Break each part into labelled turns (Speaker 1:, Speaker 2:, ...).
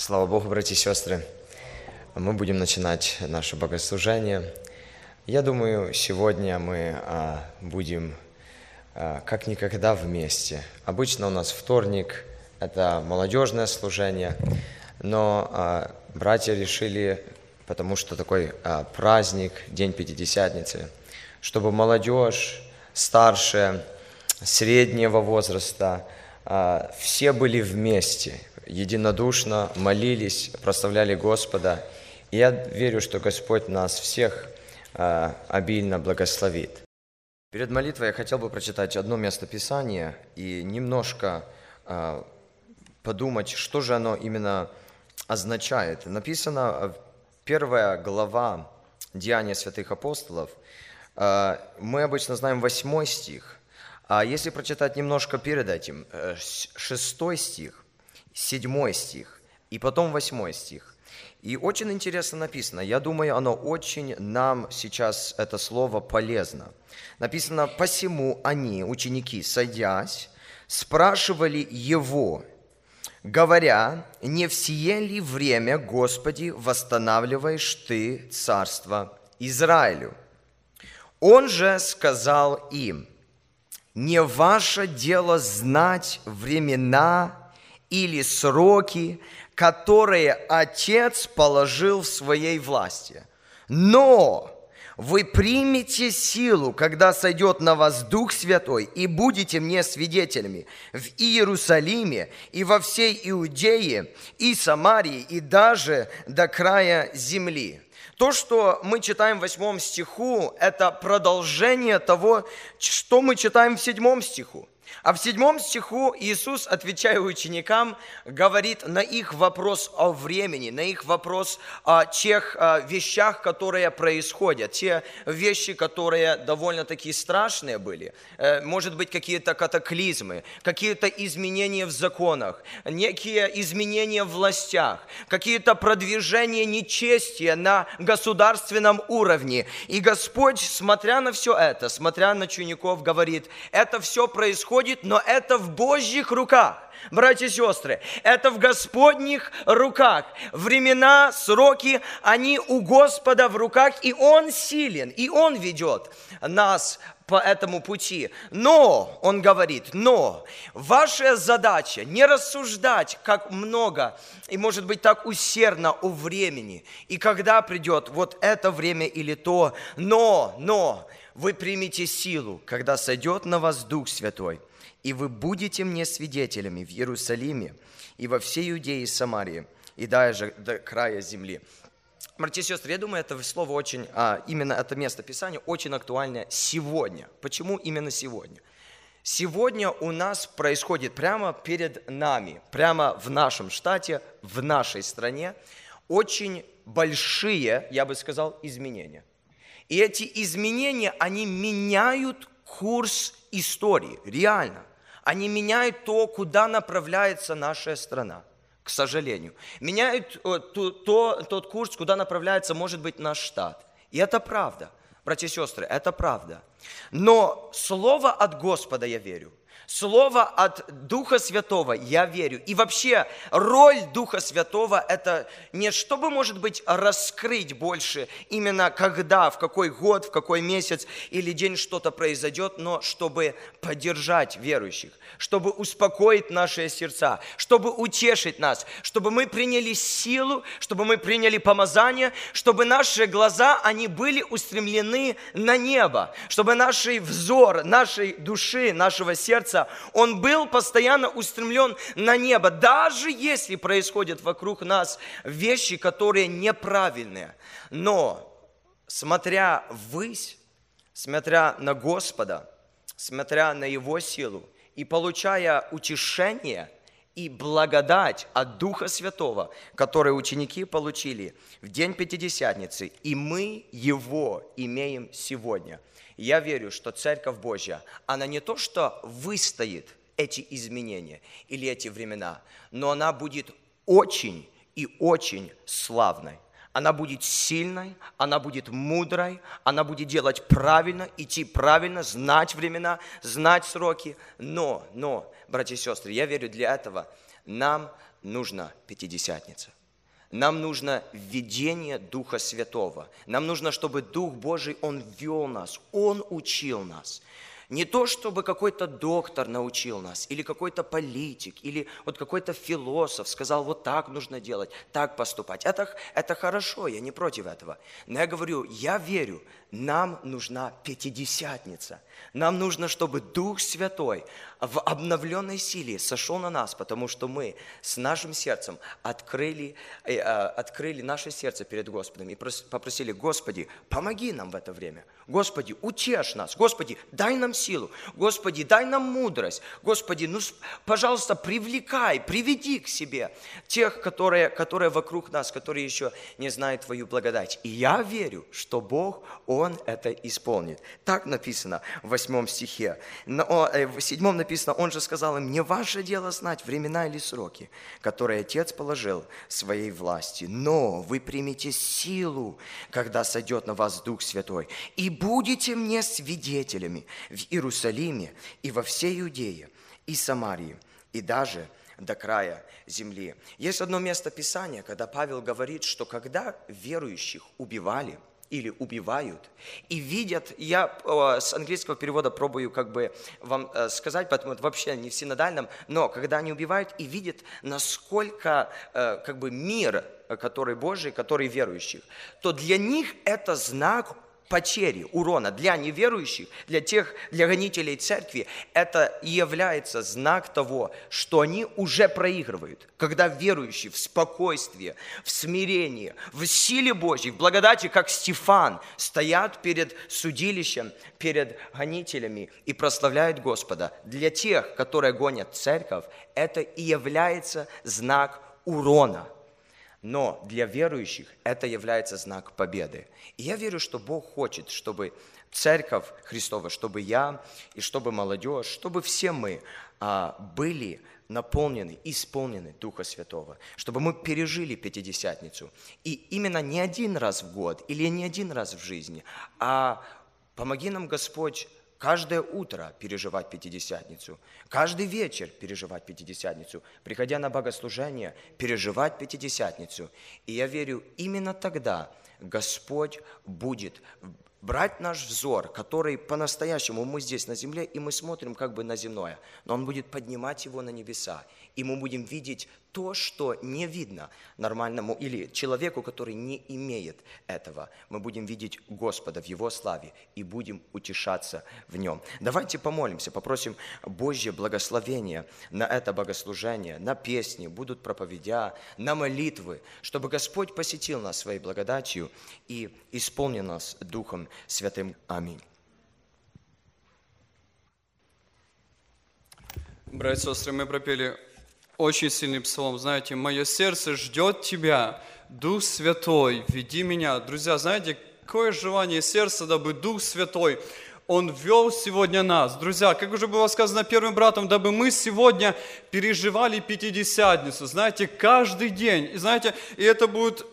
Speaker 1: Слава Богу, братья и сестры. Мы будем начинать наше богослужение. Я думаю, сегодня мы а, будем а, как никогда вместе. Обычно у нас вторник – это молодежное служение, но а, братья решили, потому что такой праздник, День Пятидесятницы, чтобы молодежь, старшая, среднего возраста, все были вместе, единодушно молились, прославляли Господа. И я верю, что Господь нас всех а, обильно благословит. Перед молитвой я хотел бы прочитать одно место Писания и немножко а, подумать, что же оно именно означает. Написано первая глава Деяния святых апостолов. Мы обычно знаем восьмой стих, а если прочитать немножко перед этим, э, шестой стих, седьмой стих и потом восьмой стих. И очень интересно написано, я думаю, оно очень нам сейчас, это слово, полезно. Написано, посему они, ученики, садясь, спрашивали его, говоря, не в сие ли время, Господи, восстанавливаешь Ты царство Израилю? Он же сказал им – не ваше дело знать времена или сроки, которые Отец положил в своей власти. Но вы примете силу, когда сойдет на вас Дух Святой, и будете мне свидетелями в Иерусалиме и во всей Иудее и Самарии, и даже до края земли. То, что мы читаем в восьмом стиху, это продолжение того, что мы читаем в седьмом стиху. А в седьмом стиху Иисус, отвечая ученикам, говорит на их вопрос о времени, на их вопрос о тех вещах, которые происходят, те вещи, которые довольно-таки страшные были. Э, может быть, какие-то катаклизмы, какие-то изменения в законах, некие изменения в властях, какие-то продвижения нечестия на государственном уровне. И Господь, смотря на все это, смотря на учеников, говорит, это все происходит происходит, но это в Божьих руках. Братья и сестры, это в Господних руках. Времена, сроки, они у Господа в руках, и Он силен, и Он ведет нас по этому пути. Но, он говорит, но ваша задача не рассуждать, как много и, может быть, так усердно о времени, и когда придет вот это время или то, но, но, вы примете силу, когда сойдет на вас Дух Святой, и вы будете мне свидетелями в Иерусалиме и во всей Иудее и Самарии, и даже до края земли. Братья и сестры, я думаю, это слово очень, а, именно это место Писания очень актуальное сегодня. Почему именно сегодня? Сегодня у нас происходит прямо перед нами, прямо в нашем штате, в нашей стране, очень большие, я бы сказал, изменения. И эти изменения, они меняют курс истории, реально. Они меняют то, куда направляется наша страна, к сожалению. Меняют э, то, то, тот курс, куда направляется, может быть, наш штат. И это правда, братья и сестры, это правда. Но слово от Господа я верю, Слово от Духа Святого я верю. И вообще роль Духа Святого – это не чтобы, может быть, раскрыть больше именно когда, в какой год, в какой месяц или день что-то произойдет, но чтобы поддержать верующих, чтобы успокоить наши сердца, чтобы утешить нас, чтобы мы приняли силу, чтобы мы приняли помазание, чтобы наши глаза, они были устремлены на небо, чтобы наш взор, нашей души, нашего сердца сердца, он был постоянно устремлен на небо, даже если происходят вокруг нас вещи, которые неправильные. Но, смотря ввысь, смотря на Господа, смотря на Его силу и получая утешение и благодать от Духа Святого, который ученики получили в день Пятидесятницы, и мы его имеем сегодня – я верю, что Церковь Божья, она не то, что выстоит эти изменения или эти времена, но она будет очень и очень славной. Она будет сильной, она будет мудрой, она будет делать правильно, идти правильно, знать времена, знать сроки. Но, но, братья и сестры, я верю, для этого нам нужна Пятидесятница. Нам нужно введение Духа Святого. Нам нужно, чтобы Дух Божий, Он вел нас, Он учил нас. Не то, чтобы какой-то доктор научил нас, или какой-то политик, или вот какой-то философ сказал, вот так нужно делать, так поступать. Это, это хорошо, я не против этого. Но я говорю, я верю, нам нужна Пятидесятница. Нам нужно, чтобы Дух Святой в обновленной силе сошел на нас, потому что мы с нашим сердцем открыли, э, э, открыли наше сердце перед Господом и попросили, Господи, помоги нам в это время. Господи, утешь нас. Господи, дай нам силу. Господи, дай нам мудрость. Господи, ну, пожалуйста, привлекай, приведи к себе тех, которые, которые вокруг нас, которые еще не знают Твою благодать. И я верю, что Бог, Он это исполнит. Так написано в восьмом стихе. Э, в седьмом написано, Он же сказал им, не ваше дело знать времена или сроки, которые Отец положил своей власти, но вы примете силу, когда сойдет на вас Дух Святой, и будете мне свидетелями в Иерусалиме и во всей Иудее и Самарии, и даже до края земли. Есть одно место Писания, когда Павел говорит, что когда верующих убивали – или убивают, и видят, я с английского перевода пробую как бы вам э, сказать, поэтому это вообще не в синодальном, но когда они убивают и видят, насколько э, как бы мир, э, который Божий, который верующих, то для них это знак потери, урона для неверующих, для тех, для гонителей церкви, это является знак того, что они уже проигрывают. Когда верующие в спокойствии, в смирении, в силе Божьей, в благодати, как Стефан, стоят перед судилищем, перед гонителями и прославляют Господа. Для тех, которые гонят церковь, это и является знак урона – но для верующих это является знак победы. И я верю, что Бог хочет, чтобы церковь Христова, чтобы я и чтобы молодежь, чтобы все мы а, были наполнены, исполнены Духа Святого, чтобы мы пережили Пятидесятницу. И именно не один раз в год или не один раз в жизни, а помоги нам, Господь, каждое утро переживать Пятидесятницу, каждый вечер переживать Пятидесятницу, приходя на богослужение, переживать Пятидесятницу. И я верю, именно тогда Господь будет брать наш взор, который по-настоящему мы здесь на земле, и мы смотрим как бы на земное, но Он будет поднимать его на небеса, и мы будем видеть то, что не видно нормальному или человеку, который не имеет этого. Мы будем видеть Господа в Его славе и будем утешаться в Нем. Давайте помолимся, попросим Божье благословение на это богослужение, на песни, будут проповедя, на молитвы, чтобы Господь посетил нас своей благодатью и исполнил нас Духом Святым. Аминь.
Speaker 2: Братья и сестры, мы пропели очень сильный псалом, знаете, «Мое сердце ждет Тебя, Дух Святой, веди меня». Друзья, знаете, какое желание сердца, дабы Дух Святой, Он вел сегодня нас. Друзья, как уже было сказано первым братом, дабы мы сегодня переживали Пятидесятницу, знаете, каждый день. И знаете, и это будет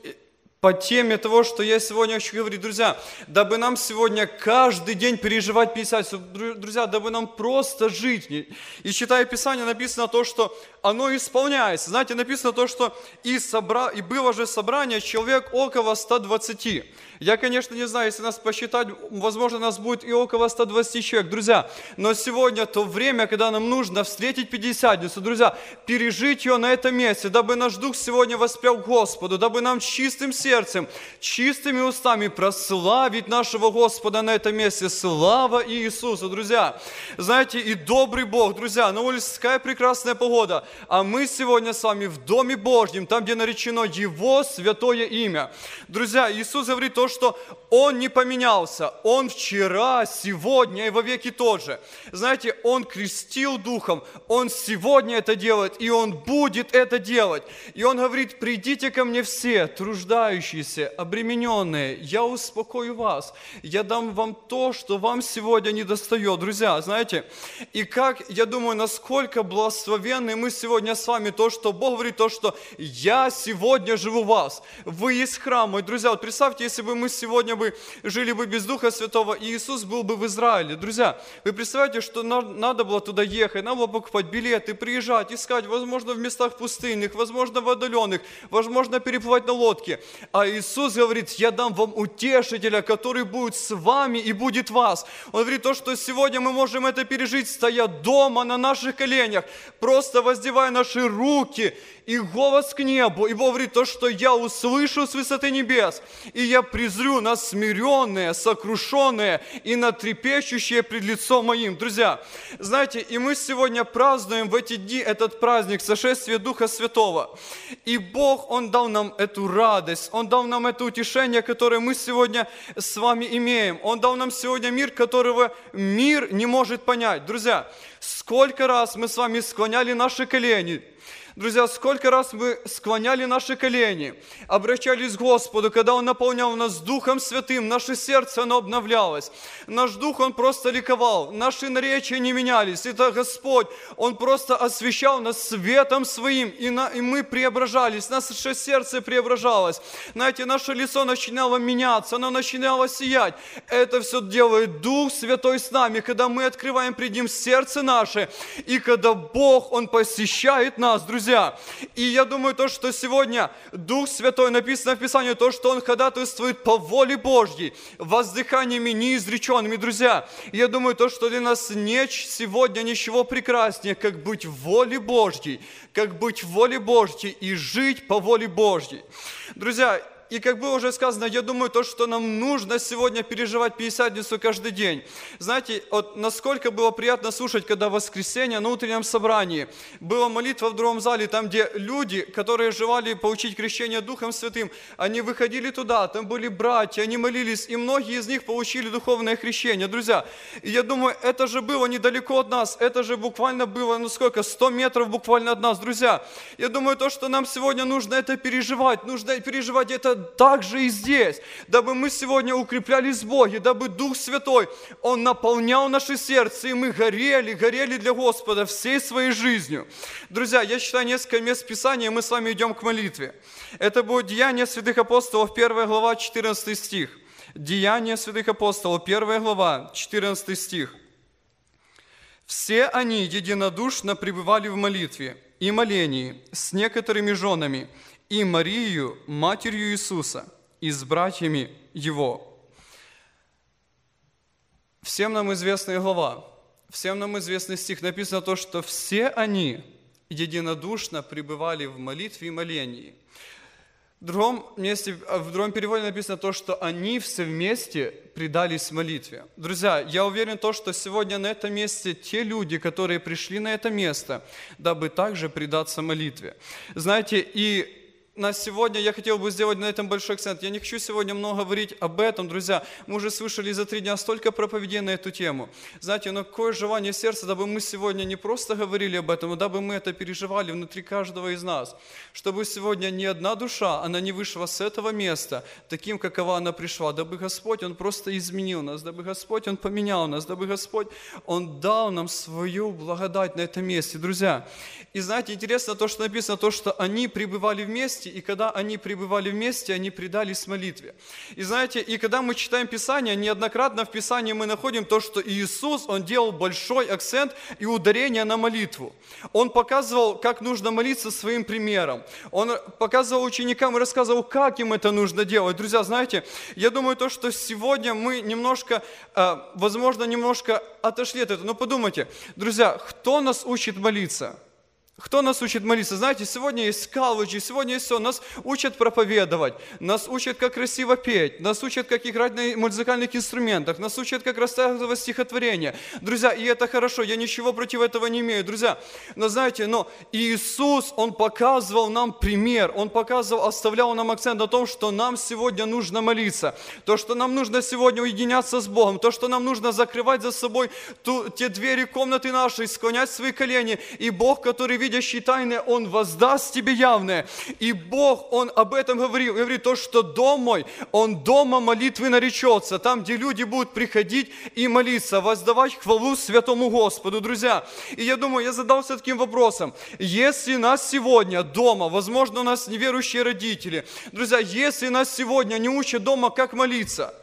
Speaker 2: по теме того, что я сегодня хочу говорить. Друзья, дабы нам сегодня каждый день переживать Писать, друзья, дабы нам просто жить. И читая Писание, написано то, что оно исполняется. Знаете, написано то, что и, собра... и было же собрание человек около 120. Я, конечно, не знаю, если нас посчитать, возможно, нас будет и около 120 человек, друзья. Но сегодня то время, когда нам нужно встретить Пятидесятницу, друзья, пережить ее на этом месте, дабы наш дух сегодня воспел Господу, дабы нам чистым сердцем, чистыми устами прославить нашего Господа на этом месте. Слава Иисусу, друзья. Знаете, и добрый Бог, друзья, на улице такая прекрасная погода, а мы сегодня с вами в Доме Божьем, там, где наречено Его святое имя. Друзья, Иисус говорит то, что Он не поменялся. Он вчера, сегодня и во веки тот же. Знаете, Он крестил Духом, Он сегодня это делает, и Он будет это делать. И Он говорит, придите ко мне все, труждающиеся, обремененные, я успокою вас, я дам вам то, что вам сегодня не достает. Друзья, знаете, и как, я думаю, насколько благословенны мы сегодня сегодня с вами, то, что Бог говорит, то, что я сегодня живу в вас. Вы есть храм, мой друзья. Вот представьте, если бы мы сегодня бы жили бы без Духа Святого, и Иисус был бы в Израиле. Друзья, вы представляете, что надо было туда ехать, надо было покупать билеты, приезжать, искать, возможно, в местах пустынных, возможно, в отдаленных, возможно, переплывать на лодке. А Иисус говорит, я дам вам утешителя, который будет с вами и будет вас. Он говорит то, что сегодня мы можем это пережить, стоя дома на наших коленях, просто воздевая наши руки и голос к небу. И говорит то, что я услышу с высоты небес, и я презрю на смиренные, сокрушенные и на трепещущие пред лицом моим. Друзья, знаете, и мы сегодня празднуем в эти дни этот праздник сошествия Духа Святого. И Бог, Он дал нам эту радость, Он дал нам это утешение, которое мы сегодня с вами имеем. Он дал нам сегодня мир, которого мир не может понять. Друзья, сколько раз мы с вами склоняли наши колени, Друзья, сколько раз мы склоняли наши колени, обращались к Господу, когда Он наполнял нас Духом Святым, наше сердце, оно обновлялось. Наш Дух, Он просто ликовал, наши наречия не менялись. Это Господь, Он просто освещал нас светом Своим, и, на, и мы преображались, наше сердце преображалось. Знаете, наше лицо начинало меняться, оно начинало сиять. Это все делает Дух Святой с нами, когда мы открываем пред Ним сердце наше, и когда Бог, Он посещает нас, друзья, друзья. И я думаю, то, что сегодня Дух Святой, написано в Писании, то, что Он ходатайствует по воле Божьей, воздыханиями неизреченными, друзья. Я думаю, то, что для нас нет сегодня ничего прекраснее, как быть в воле Божьей, как быть в воле Божьей и жить по воле Божьей. Друзья, и как было уже сказано, я думаю, то, что нам нужно сегодня переживать Пятидесятницу каждый день. Знаете, вот насколько было приятно слушать, когда воскресенье на утреннем собрании была молитва в другом зале, там, где люди, которые желали получить крещение Духом Святым, они выходили туда, там были братья, они молились, и многие из них получили духовное крещение. Друзья, и я думаю, это же было недалеко от нас, это же буквально было, ну сколько, 100 метров буквально от нас. Друзья, я думаю, то, что нам сегодня нужно это переживать, нужно переживать это также и здесь, дабы мы сегодня укреплялись в Боге, дабы Дух Святой, Он наполнял наше сердце, и мы горели, горели для Господа всей своей жизнью. Друзья, я читаю несколько мест Писания, мы с вами идем к молитве. Это будет Деяние святых апостолов, 1 глава, 14 стих. Деяния святых апостолов, 1 глава, 14 стих. «Все они единодушно пребывали в молитве и молении с некоторыми женами, и Марию, матерью Иисуса, и с братьями Его. Всем нам известная глава, всем нам известный стих, написано то, что все они единодушно пребывали в молитве и молении. В другом месте, в другом переводе написано то, что они все вместе предались молитве. Друзья, я уверен то, что сегодня на этом месте те люди, которые пришли на это место, дабы также предаться молитве. Знаете, и на сегодня я хотел бы сделать на этом большой акцент. Я не хочу сегодня много говорить об этом, друзья. Мы уже слышали за три дня столько проповедей на эту тему. Знаете, но какое желание сердца, дабы мы сегодня не просто говорили об этом, а дабы мы это переживали внутри каждого из нас. Чтобы сегодня ни одна душа, она не вышла с этого места таким, какова она пришла. Дабы Господь, Он просто изменил нас. Дабы Господь, Он поменял нас. Дабы Господь, Он дал нам свою благодать на этом месте. Друзья, и знаете, интересно то, что написано, то, что они пребывали вместе, вместе, и когда они пребывали вместе, они предались молитве. И знаете, и когда мы читаем Писание, неоднократно в Писании мы находим то, что Иисус, Он делал большой акцент и ударение на молитву. Он показывал, как нужно молиться своим примером. Он показывал ученикам и рассказывал, как им это нужно делать. Друзья, знаете, я думаю, то, что сегодня мы немножко, э, возможно, немножко отошли от этого. Но подумайте, друзья, кто нас учит молиться? Кто нас учит молиться? Знаете, сегодня есть колледжи, сегодня есть все. Нас учат проповедовать, нас учат, как красиво петь, нас учат, как играть на музыкальных инструментах, нас учат, как рассказывать стихотворения. Друзья, и это хорошо, я ничего против этого не имею, друзья. Но знаете, но Иисус, Он показывал нам пример, Он показывал, оставлял нам акцент на том, что нам сегодня нужно молиться, то, что нам нужно сегодня уединяться с Богом, то, что нам нужно закрывать за собой ту, те двери комнаты нашей, склонять свои колени, и Бог, который видящий тайное, Он воздаст тебе явное. И Бог, Он об этом говорил, говорит то, что дом мой, Он дома молитвы наречется, там, где люди будут приходить и молиться, воздавать хвалу святому Господу, друзья. И я думаю, я задался таким вопросом, если нас сегодня дома, возможно, у нас неверующие родители, друзья, если нас сегодня не учат дома, как молиться,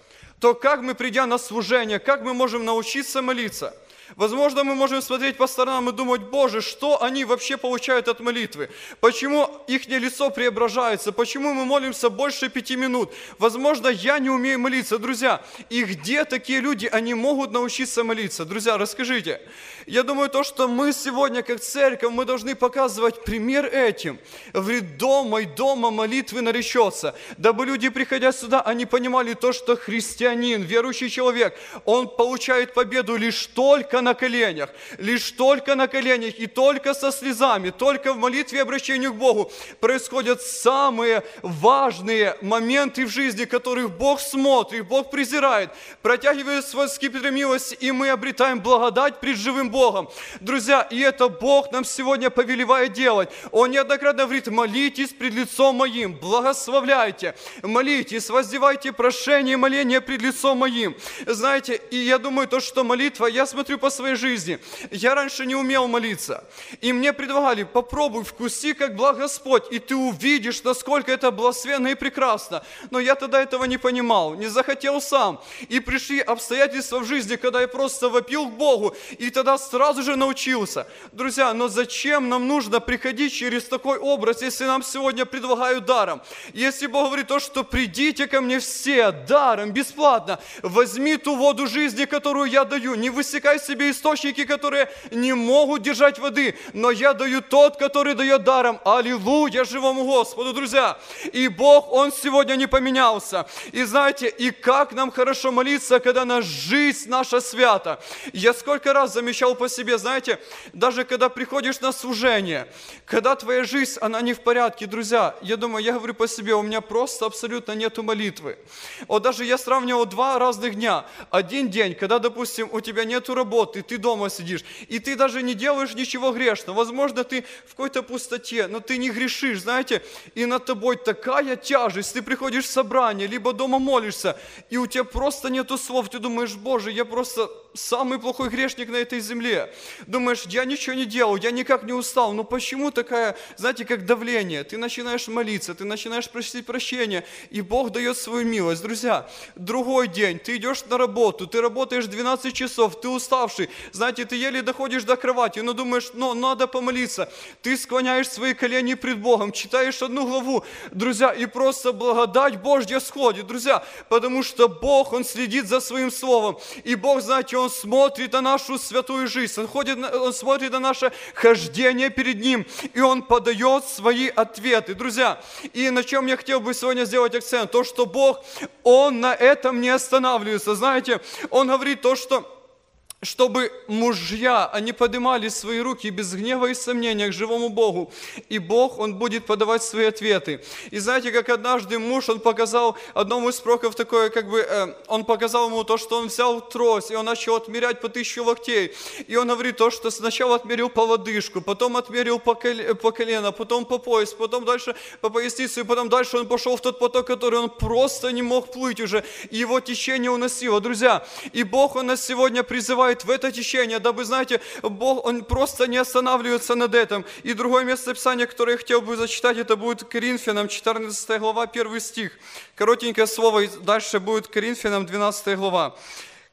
Speaker 2: то как мы, придя на служение, как мы можем научиться молиться? Возможно, мы можем смотреть по сторонам и думать, Боже, что они вообще получают от молитвы? Почему их лицо преображается? Почему мы молимся больше пяти минут? Возможно, я не умею молиться. Друзья, и где такие люди, они могут научиться молиться? Друзья, расскажите. Я думаю, то, что мы сегодня, как церковь, мы должны показывать пример этим. Говорит, дома дома молитвы наречется. Дабы люди, приходя сюда, они понимали то, что христианин, верующий человек, он получает победу лишь только на коленях, лишь только на коленях и только со слезами, только в молитве и обращении к Богу происходят самые важные моменты в жизни, которых Бог смотрит, Бог презирает, протягивает свой скипетр милости, и мы обретаем благодать пред живым Богом. Друзья, и это Бог нам сегодня повелевает делать. Он неоднократно говорит, молитесь пред лицом моим, благословляйте, молитесь, воздевайте прошение и моление пред лицом моим. Знаете, и я думаю, то, что молитва, я смотрю по своей жизни, я раньше не умел молиться, и мне предлагали, попробуй, вкуси, как благ Господь, и ты увидишь, насколько это благословенно и прекрасно. Но я тогда этого не понимал, не захотел сам. И пришли обстоятельства в жизни, когда я просто вопил к Богу, и тогда сразу же научился. Друзья, но зачем нам нужно приходить через такой образ, если нам сегодня предлагают даром? Если Бог говорит то, что придите ко мне все даром, бесплатно, возьми ту воду жизни, которую я даю, не высекай себе источники, которые не могут держать воды, но я даю тот, который дает даром. Аллилуйя живому Господу, друзья. И Бог, Он сегодня не поменялся. И знаете, и как нам хорошо молиться, когда наша жизнь наша свята. Я сколько раз замечал по себе, знаете, даже когда приходишь на служение, когда твоя жизнь, она не в порядке, друзья, я думаю, я говорю по себе, у меня просто абсолютно нету молитвы. Вот даже я сравнивал два разных дня. Один день, когда, допустим, у тебя нету работы, ты дома сидишь, и ты даже не делаешь ничего грешного. Возможно, ты в какой-то пустоте, но ты не грешишь, знаете, и над тобой такая тяжесть, ты приходишь в собрание, либо дома молишься, и у тебя просто нету слов, ты думаешь, Боже, я просто самый плохой грешник на этой земле. Думаешь, я ничего не делал, я никак не устал, но почему такая, знаете, как давление? Ты начинаешь молиться, ты начинаешь просить прощения, и Бог дает свою милость. Друзья, другой день, ты идешь на работу, ты работаешь 12 часов, ты уставший, знаете, ты еле доходишь до кровати, но думаешь, ну, надо помолиться. Ты склоняешь свои колени пред Богом, читаешь одну главу, друзья, и просто благодать Божья сходит, друзья, потому что Бог, Он следит за своим словом, и Бог, знаете, Он смотрит на нашу святую жизнь, Он, ходит, Он смотрит на наше хождение перед Ним, и Он подает свои ответы, друзья. И на чем я хотел бы сегодня сделать акцент, то, что Бог, Он на этом не останавливается, знаете, Он говорит то, что чтобы мужья, они поднимали свои руки без гнева и сомнения к живому Богу. И Бог, Он будет подавать свои ответы. И знаете, как однажды муж, он показал одному из пророков такое, как бы, э, он показал ему то, что он взял трос, и он начал отмерять по тысячу локтей. И он говорит то, что сначала отмерил по лодыжку, потом отмерил по, кол- по колено, потом по пояс, потом дальше по поясницу, и потом дальше он пошел в тот поток, который он просто не мог плыть уже, и его течение уносило. Друзья, и Бог, Он нас сегодня призывает в это течение, дабы, знаете, Бог, Он просто не останавливается над этим. И другое место Писания, которое я хотел бы зачитать, это будет Коринфянам, 14 глава, 1 стих. Коротенькое слово, и дальше будет Коринфянам, 12 глава.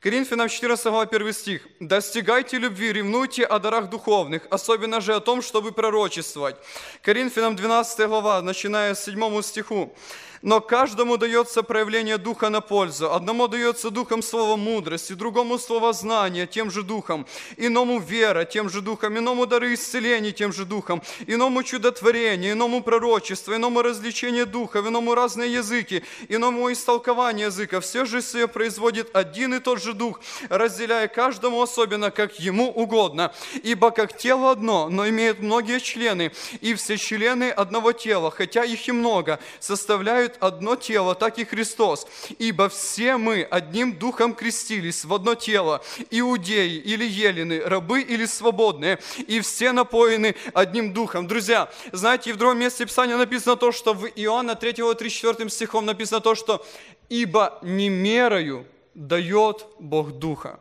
Speaker 2: Коринфянам 14 глава 1 стих. «Достигайте любви, ревнуйте о дарах духовных, особенно же о том, чтобы пророчествовать». Коринфянам 12 глава, начиная с 7 стиху. Но каждому дается проявление Духа на пользу. Одному дается Духом слово мудрости, другому слово знания, тем же Духом, иному вера, тем же Духом, иному дары исцеления, тем же Духом, иному чудотворение, иному пророчество, иному развлечение Духа, иному разные языки, иному истолкование языка. Все же все производит один и тот же Дух, разделяя каждому особенно, как ему угодно. Ибо как тело одно, но имеет многие члены, и все члены одного тела, хотя их и много, составляют одно тело, так и Христос. Ибо все мы одним Духом крестились в одно тело, иудеи или елены, рабы или свободные, и все напоены одним Духом. Друзья, знаете, в другом месте Писания написано то, что в Иоанна 3, 34 стихом написано то, что «Ибо не мерою дает Бог Духа».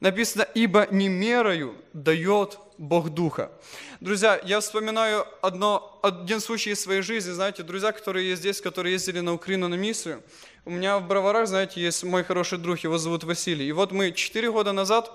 Speaker 2: Написано «Ибо не мерою дает Бог Духа». Друзья, я вспоминаю одно, один случай из своей жизни, знаете, друзья, которые есть здесь, которые ездили на Украину на миссию. У меня в Броварах, знаете, есть мой хороший друг, его зовут Василий. И вот мы четыре года назад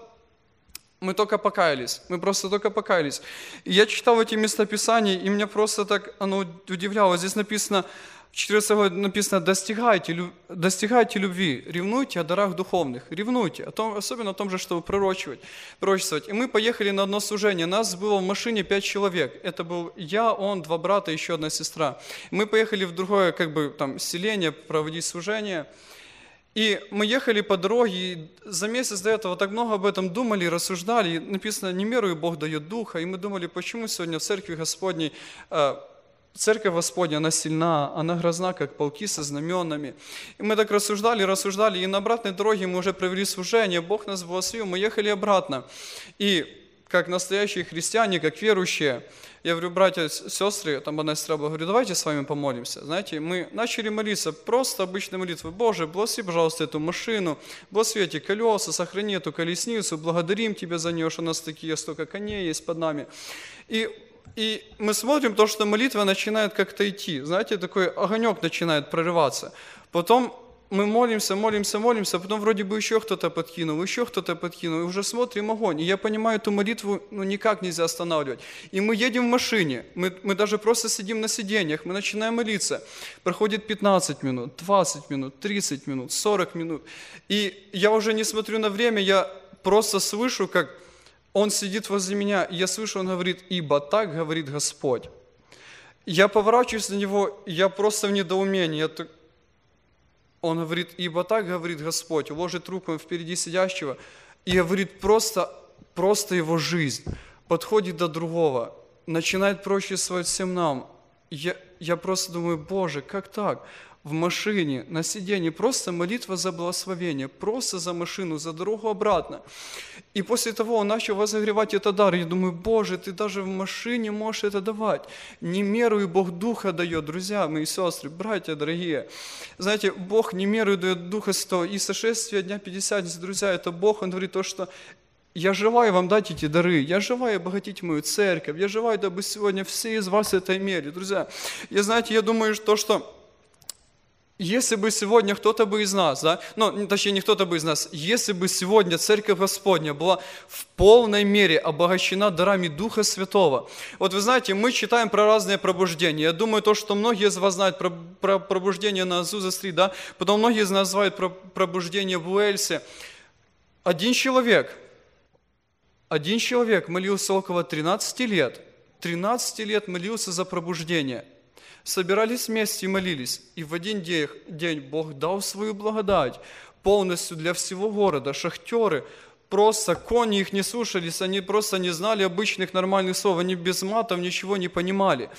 Speaker 2: мы только покаялись, мы просто только покаялись. И я читал эти местописания, и меня просто так оно удивляло. Здесь написано, в 14 году написано, достигайте, достигайте любви, ревнуйте о дарах духовных, ревнуйте, о том, особенно о том же, чтобы пророчивать, пророчествовать. И мы поехали на одно служение, нас было в машине пять человек. Это был я, он, два брата, еще одна сестра. Мы поехали в другое как бы там селение проводить служение. И мы ехали по дороге, и за месяц до этого так много об этом думали, рассуждали. И написано, не мерую Бог дает духа. И мы думали, почему сегодня в церкви Господней, э, церковь Господня, она сильна, она грозна, как полки со знаменами. И мы так рассуждали, рассуждали, и на обратной дороге мы уже провели служение, Бог нас благословил, мы ехали обратно. И как настоящие христиане, как верующие, я говорю, братья, сестры, там одна сестра была, говорю, давайте с вами помолимся. Знаете, мы начали молиться, просто обычной молитвы. Боже, благослови, пожалуйста, эту машину, благослови эти колеса, сохрани эту колесницу, благодарим Тебя за нее, что у нас такие столько коней есть под нами. И и мы смотрим то, что молитва начинает как-то идти. Знаете, такой огонек начинает прорываться. Потом мы молимся, молимся, молимся, а потом вроде бы еще кто-то подкинул, еще кто-то подкинул, и уже смотрим огонь. И я понимаю, эту молитву ну, никак нельзя останавливать. И мы едем в машине, мы, мы даже просто сидим на сиденьях, мы начинаем молиться. Проходит 15 минут, 20 минут, 30 минут, 40 минут. И я уже не смотрю на время, я просто слышу, как он сидит возле меня, и я слышу, он говорит, ибо так говорит Господь. Я поворачиваюсь на него, я просто в недоумении. Он говорит, ибо так говорит Господь, уложит руку впереди сидящего, и говорит просто, просто его жизнь, подходит до другого, начинает прочествовать всем нам. Я, я просто думаю, Боже, как так? В машине, на сиденье, просто молитва за благословение, просто за машину, за дорогу обратно. И после того он начал возогревать этот дар. Я думаю, Боже, ты даже в машине можешь это давать. Не меру и Бог Духа дает, друзья мои сестры, братья дорогие. Знаете, Бог не меру дает Духа Святого. И сошествие Дня Пятидесятницы, друзья, это Бог, Он говорит то, что я желаю вам дать эти дары, я желаю обогатить мою церковь, я желаю, дабы сегодня все из вас это имели. Друзья, я, знаете, я думаю, что, что если бы сегодня кто-то бы из нас, да, ну, точнее, не кто-то бы из нас, если бы сегодня Церковь Господня была в полной мере обогащена дарами Духа Святого. Вот вы знаете, мы читаем про разные пробуждения. Я думаю, то, что многие из вас знают про, про пробуждение на Азуза-3, да, потом многие из нас знают про пробуждение в Уэльсе. Один человек, один человек молился около 13 лет, 13 лет молился за пробуждение – собирались вместе и молились. И в один день Бог дал свою благодать полностью для всего города. Шахтеры просто, кони их не слушались, они просто не знали обычных нормальных слов, они без матов ничего не понимали.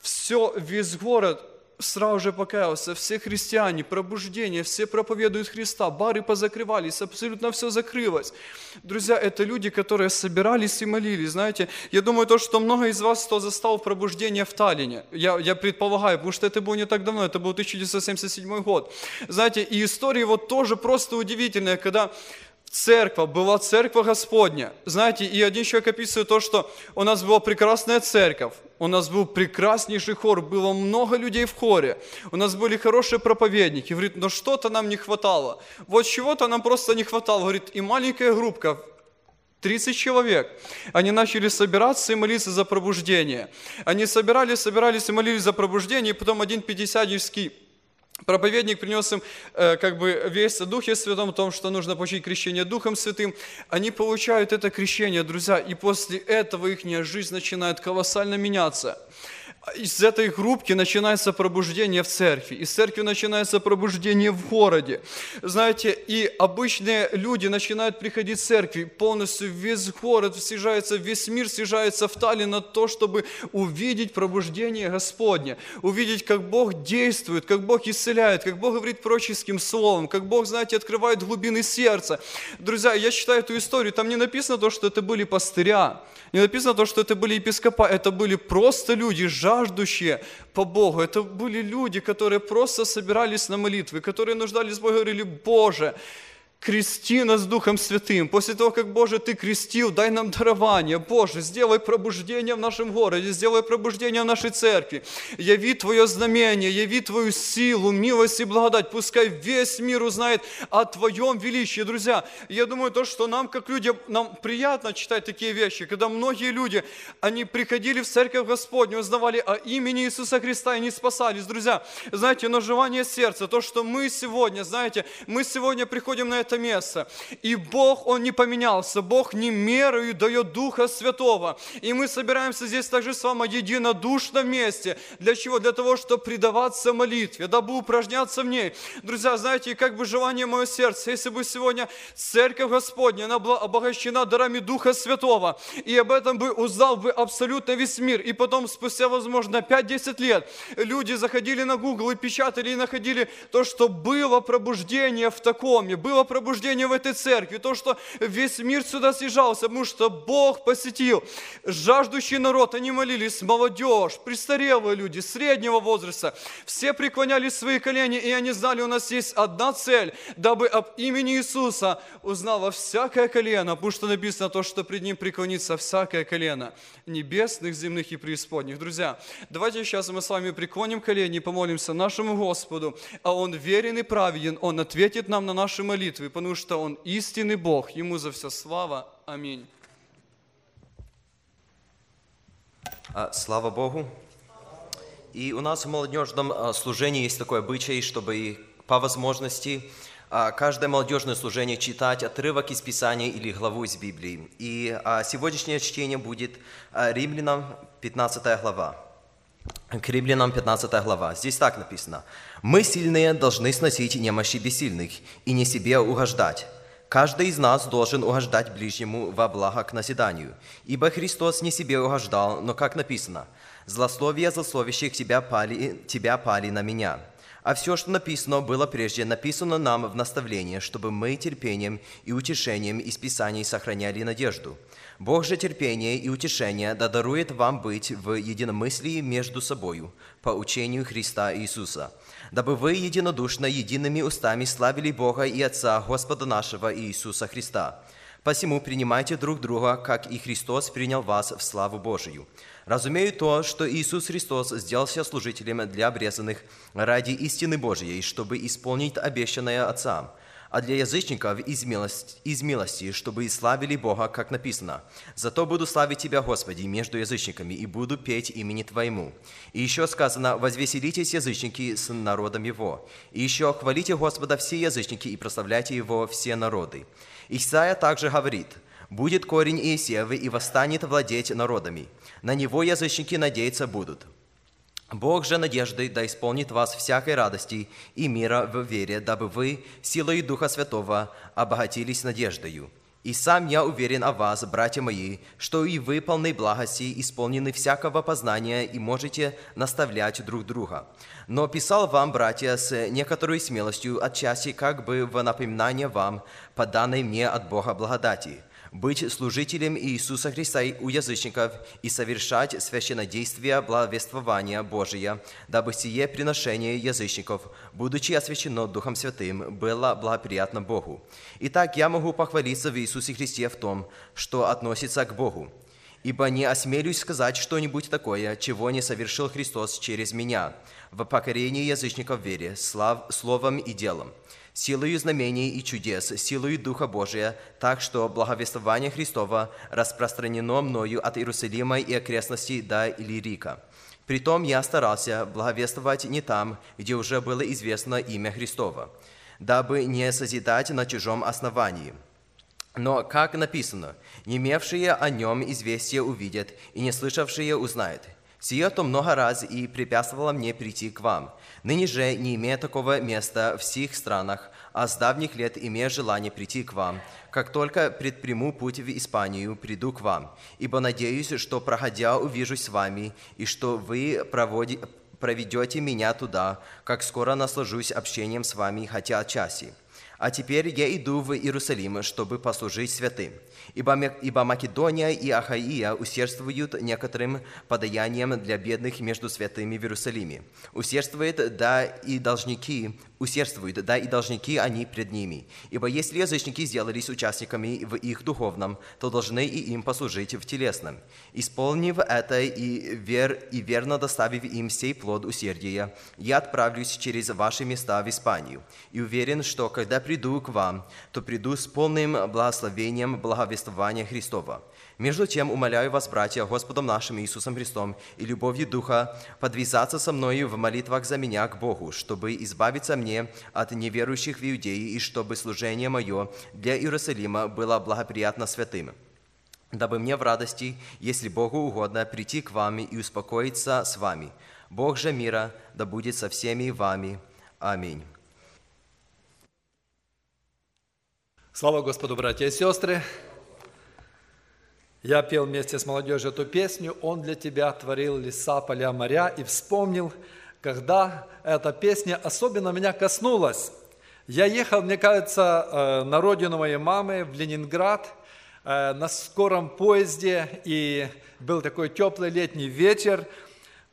Speaker 2: Все, весь город сразу же покаялся, все христиане, пробуждение, все проповедуют Христа, бары позакрывались, абсолютно все закрылось. Друзья, это люди, которые собирались и молились, знаете. Я думаю, то, что много из вас, кто застал пробуждение в Таллине, я, я предполагаю, потому что это было не так давно, это был 1977 год. Знаете, и история вот тоже просто удивительная, когда церковь, была церковь Господня. Знаете, и один человек описывает то, что у нас была прекрасная церковь, у нас был прекраснейший хор, было много людей в хоре, у нас были хорошие проповедники. Говорит, но что-то нам не хватало. Вот чего-то нам просто не хватало. Говорит, и маленькая группка, 30 человек. Они начали собираться и молиться за пробуждение. Они собирались, собирались и молились за пробуждение, и потом один пятидесятнический проповедник принес им э, как бы весть о Духе Святом, о том, что нужно получить крещение Духом Святым. Они получают это крещение, друзья, и после этого их жизнь начинает колоссально меняться. Из этой группки начинается пробуждение в церкви, из церкви начинается пробуждение в городе. Знаете, и обычные люди начинают приходить в церкви, полностью весь город съезжается, весь мир съезжается в Таллин на то, чтобы увидеть пробуждение Господне, увидеть, как Бог действует, как Бог исцеляет, как Бог говорит пророческим словом, как Бог, знаете, открывает глубины сердца. Друзья, я читаю эту историю, там не написано то, что это были пастыря, не написано то, что это были епископа, это были просто люди, жаждущие по Богу. Это были люди, которые просто собирались на молитвы, которые нуждались в Боге, говорили, Боже, крести нас Духом Святым. После того, как, Боже, Ты крестил, дай нам дарование. Боже, сделай пробуждение в нашем городе, сделай пробуждение в нашей церкви. Яви Твое знамение, яви Твою силу, милость и благодать. Пускай весь мир узнает о Твоем величии. Друзья, я думаю, то, что нам, как людям, нам приятно читать такие вещи, когда многие люди, они приходили в церковь Господню, узнавали о имени Иисуса Христа и не спасались. Друзья, знаете, но желание сердца, то, что мы сегодня, знаете, мы сегодня приходим на это место. И Бог, Он не поменялся. Бог не мерою дает Духа Святого. И мы собираемся здесь также с вами единодушно вместе. Для чего? Для того, чтобы предаваться молитве, дабы упражняться в ней. Друзья, знаете, как бы желание мое сердце, если бы сегодня Церковь Господня, она была обогащена дарами Духа Святого, и об этом бы узнал бы абсолютно весь мир, и потом, спустя, возможно, 5-10 лет, люди заходили на Google и печатали, и находили то, что было пробуждение в такоме, было пробуждение в этой церкви, то, что весь мир сюда съезжался, потому что Бог посетил. Жаждущий народ, они молились, молодежь, престарелые люди, среднего возраста, все преклоняли свои колени, и они знали, у нас есть одна цель, дабы об имени Иисуса узнало всякое колено, потому что написано то, что пред Ним преклонится всякое колено, небесных, земных и преисподних. Друзья, давайте сейчас мы с вами преклоним колени и помолимся нашему Господу, а Он верен и праведен, Он ответит нам на наши молитвы, потому что Он истинный Бог, Ему за все слава. Аминь.
Speaker 3: А, Слава Богу. И у нас в молодежном а, служении есть такой обычай, чтобы по возможности а, каждое молодежное служение читать отрывок из Писания или главу из Библии. И сегодняшнее чтение будет Римлянам 15 глава. К Римлянам 15 глава. Здесь так написано. «Мы, сильные, должны сносить немощи бессильных и не себе угождать. Каждый из нас должен угождать ближнему во благо к назиданию. Ибо Христос не себе угождал, но, как написано, «Злословие злословящих тебя пали, тебя пали на меня». А все, что написано, было прежде написано нам в наставление, чтобы мы терпением и утешением из Писаний сохраняли надежду. Бог же терпения и утешения да дарует вам быть в единомыслии между собою, по учению Христа Иисуса, дабы вы единодушно едиными устами славили Бога и Отца Господа нашего Иисуса Христа. Посему принимайте друг друга, как и Христос принял вас в славу Божию. Разумею то, что Иисус Христос сделался служителем для обрезанных ради истины Божией, чтобы исполнить обещанное Отцам, а для язычников из милости, из милости, чтобы славили Бога, как написано. «Зато буду славить Тебя, Господи, между язычниками, и буду петь имени Твоему». И еще сказано, «Возвеселитесь, язычники, с народом Его». И еще «Хвалите Господа все язычники, и прославляйте Его все народы». Исайя также говорит, «Будет корень Иисеевы, и восстанет владеть народами. На него язычники надеяться будут». Бог же надеждой да исполнит вас всякой радости и мира в вере, дабы вы силой Духа Святого обогатились надеждою. И сам я уверен о вас, братья мои, что и вы полны благости, исполнены всякого познания и можете наставлять друг друга. Но писал вам, братья, с некоторой смелостью, отчасти как бы в напоминание вам, по данной мне от Бога благодати – быть служителем Иисуса Христа у язычников и совершать священнодействие благовествования Божия, дабы сие приношение язычников, будучи освящено Духом Святым, было благоприятно Богу. Итак, я могу похвалиться в Иисусе Христе в том, что относится к Богу. Ибо не осмелюсь сказать что-нибудь такое, чего не совершил Христос через меня, в покорении язычников вере, слав, словом и делом силою знамений и чудес, силою Духа Божия, так что благовествование Христова распространено мною от Иерусалима и окрестностей до Иллирика. Притом я старался благовествовать не там, где уже было известно имя Христова, дабы не созидать на чужом основании. Но, как написано, не имевшие о нем известие увидят, и не слышавшие узнают. Сие то много раз и препятствовало мне прийти к вам. Ныне же, не имея такого места в всех странах, а с давних лет имея желание прийти к вам, как только предприму путь в Испанию, приду к вам, ибо надеюсь, что, проходя, увижусь с вами, и что вы проводи- проведете меня туда, как скоро наслажусь общением с вами, хотя отчасти. А теперь я иду в Иерусалим, чтобы послужить святым. Ибо, ибо Македония и Ахаия усердствуют некоторым подаянием для бедных между святыми в Иерусалиме. Усердствует, да и должники, усердствуют, да и должники они пред ними. Ибо если язычники сделались участниками в их духовном, то должны и им послужить в телесном. Исполнив это и, вер, и верно доставив им сей плод усердия, я отправлюсь через ваши места в Испанию. И уверен, что когда приду к вам, то приду с полным благословением благовествования Христова. Между тем, умоляю вас, братья, Господом нашим Иисусом Христом и любовью Духа, подвязаться со мною в молитвах за меня к Богу, чтобы избавиться мне от неверующих в Иудеи и чтобы служение мое для Иерусалима было благоприятно святым дабы мне в радости, если Богу угодно, прийти к вам и успокоиться с вами. Бог же мира да будет со всеми вами. Аминь.
Speaker 4: Слава Господу, братья и сестры! Я пел вместе с молодежью эту песню «Он для тебя творил леса, поля, моря» и вспомнил, когда эта песня особенно меня коснулась. Я ехал, мне кажется, э, на родину моей мамы в Ленинград э, на скором поезде, и был такой теплый летний вечер.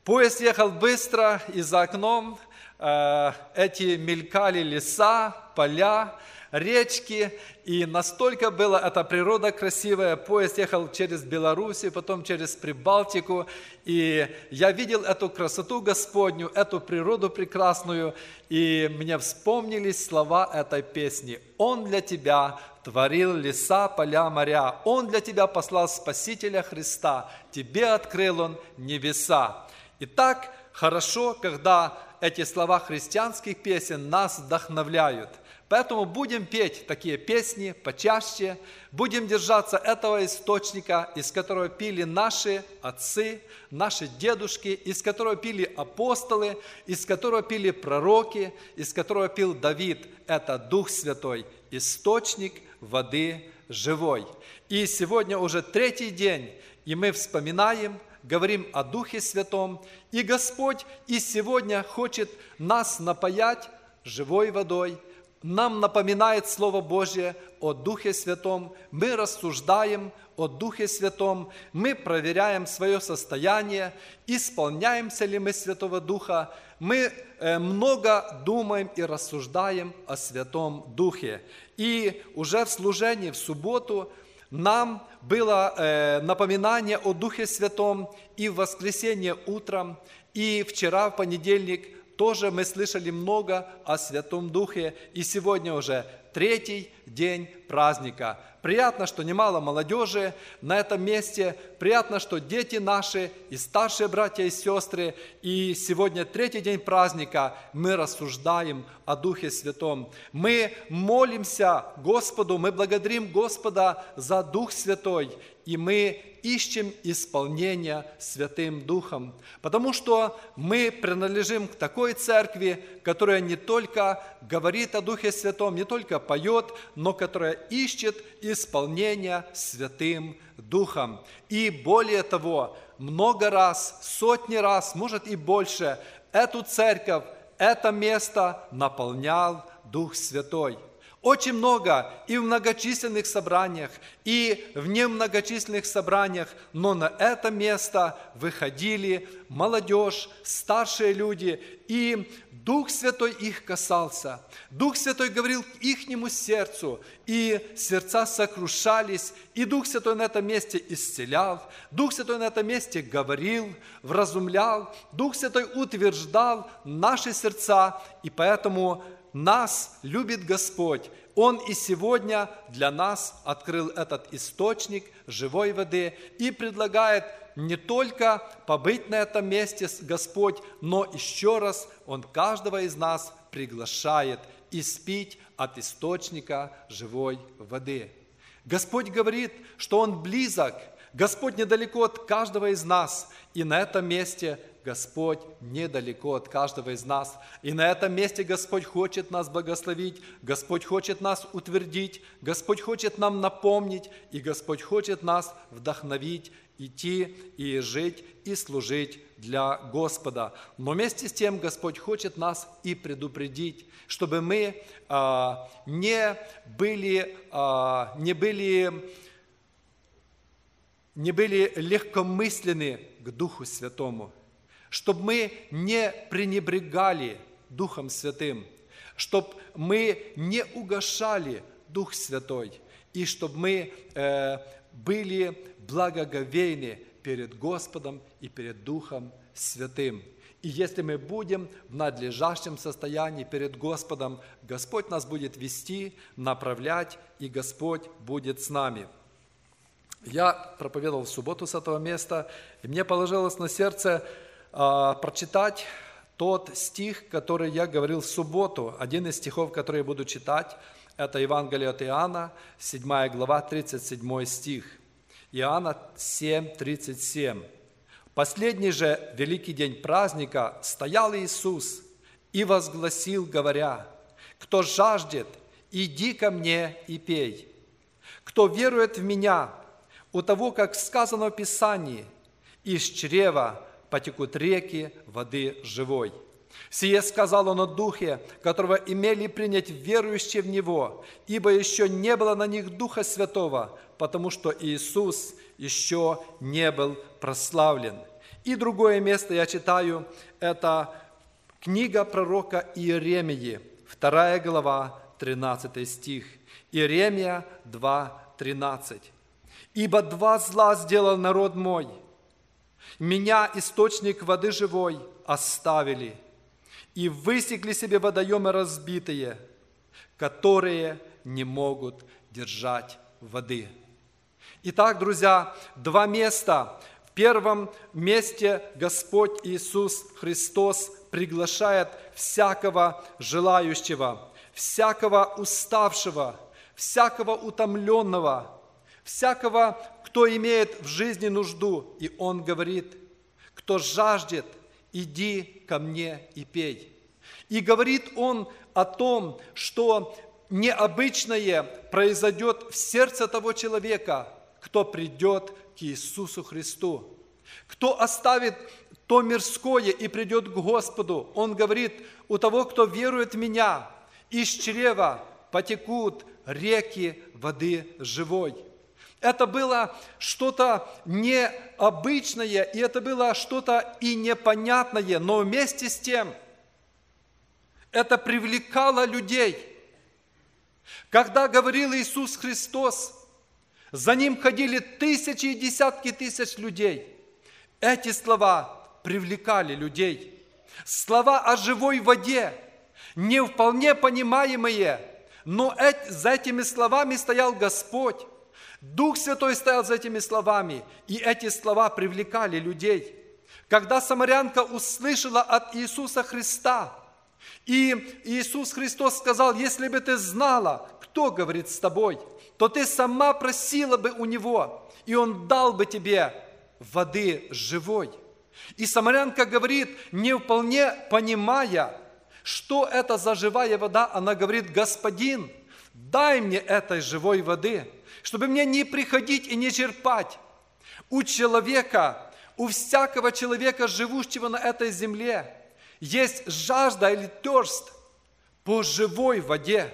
Speaker 4: Поезд ехал быстро, и за окном э, эти мелькали леса, поля, речки, и настолько была эта природа красивая. Поезд ехал через Белоруссию, потом через Прибалтику, и я видел эту красоту Господню, эту природу прекрасную, и мне вспомнились слова этой песни. «Он для тебя творил леса, поля, моря. Он для тебя послал Спасителя Христа. Тебе открыл Он небеса». И так хорошо, когда эти слова христианских песен нас вдохновляют – Поэтому будем петь такие песни почаще, будем держаться этого источника, из которого пили наши отцы, наши дедушки, из которого пили апостолы, из которого пили пророки, из которого пил Давид. Это Дух Святой, источник воды живой. И сегодня уже третий день, и мы вспоминаем, говорим о Духе Святом, и Господь и сегодня хочет нас напаять живой водой – нам напоминает Слово Божье о Духе Святом, мы рассуждаем о Духе Святом, мы проверяем свое состояние, исполняемся ли мы Святого Духа, мы э, много думаем и рассуждаем о Святом Духе. И уже в служении в субботу нам было э, напоминание о Духе Святом и в воскресенье утром, и вчера в понедельник тоже мы слышали много о Святом Духе, и сегодня уже третий день праздника. Приятно, что немало молодежи на этом месте, приятно, что дети наши и старшие братья и сестры, и сегодня третий день праздника. Мы рассуждаем о Духе Святом. Мы молимся Господу, мы благодарим Господа за Дух Святой, и мы ищем исполнения Святым Духом, потому что мы принадлежим к такой церкви, которая не только говорит о Духе Святом, не только поет, но которая ищет исполнения Святым Духом. И более того, много раз, сотни раз, может и больше, эту церковь, это место наполнял Дух Святой – очень много и в многочисленных собраниях, и в немногочисленных собраниях, но на это место выходили молодежь, старшие люди, и Дух Святой их касался. Дух Святой говорил к ихнему сердцу, и сердца сокрушались, и Дух Святой на этом месте исцелял, Дух Святой на этом месте говорил, вразумлял, Дух Святой утверждал наши сердца, и поэтому нас любит Господь. Он и сегодня для нас открыл этот источник живой воды и предлагает не только побыть на этом месте Господь, но еще раз Он каждого из нас приглашает испить от источника живой воды. Господь говорит, что Он близок Господь недалеко от каждого из нас. И на этом месте Господь недалеко от каждого из нас. И на этом месте Господь хочет нас благословить, Господь хочет нас утвердить, Господь хочет нам напомнить, и Господь хочет нас вдохновить, идти и жить и служить для Господа. Но вместе с тем Господь хочет нас и предупредить, чтобы мы а, не были, а, не были не были легкомысленны к Духу Святому, чтобы мы не пренебрегали Духом Святым, чтобы мы не угошали Дух Святой, и чтобы мы э, были благоговейны перед Господом и перед Духом Святым. И если мы будем в надлежащем состоянии перед Господом, Господь нас будет вести, направлять, и Господь будет с нами. Я проповедовал в субботу с этого места, и мне положилось на сердце э, прочитать тот стих, который я говорил в субботу. Один из стихов, который я буду читать, это Евангелие от Иоанна, 7 глава, 37 стих. Иоанна 7, 37. Последний же великий день праздника стоял Иисус и возгласил, говоря, «Кто жаждет, иди ко мне и пей. Кто верует в Меня, у того, как сказано в Писании, из чрева потекут реки воды живой. Сие сказал он о Духе, которого имели принять верующие в Него, ибо еще не было на них Духа Святого, потому что Иисус еще не был прославлен. И другое место я читаю, это книга пророка Иеремии, 2 глава, 13 стих. Иеремия 2, 13. Ибо два зла сделал народ мой. Меня, источник воды живой, оставили, и высекли себе водоемы разбитые, которые не могут держать воды. Итак, друзья, два места. В первом месте Господь Иисус Христос приглашает всякого желающего, всякого уставшего, всякого утомленного – всякого, кто имеет в жизни нужду. И он говорит, кто жаждет, иди ко мне и пей. И говорит он о том, что необычное произойдет в сердце того человека, кто придет к Иисусу Христу. Кто оставит то мирское и придет к Господу, он говорит, у того, кто верует в Меня, из чрева потекут реки воды живой. Это было что-то необычное, и это было что-то и непонятное, но вместе с тем это привлекало людей. Когда говорил Иисус Христос, за Ним ходили тысячи и десятки тысяч людей. Эти слова привлекали людей. Слова о живой воде, не вполне понимаемые, но за этими словами стоял Господь. Дух Святой стоял за этими словами, и эти слова привлекали людей. Когда самарянка услышала от Иисуса Христа, и Иисус Христос сказал, если бы ты знала, кто говорит с тобой, то ты сама просила бы у Него, и Он дал бы тебе воды живой. И самарянка говорит, не вполне понимая, что это за живая вода, она говорит, Господин, дай мне этой живой воды – чтобы мне не приходить и не черпать. У человека, у всякого человека, живущего на этой земле, есть жажда или терст по живой воде.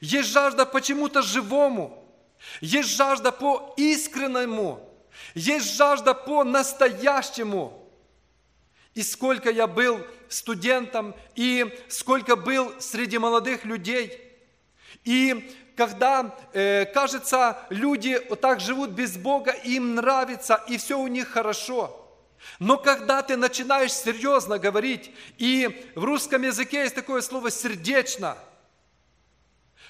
Speaker 4: Есть жажда почему-то живому. Есть жажда по искреннему. Есть жажда по настоящему. И сколько я был студентом, и сколько был среди молодых людей. И когда, э, кажется, люди вот так живут без Бога, им нравится, и все у них хорошо. Но когда ты начинаешь серьезно говорить, и в русском языке есть такое слово «сердечно»,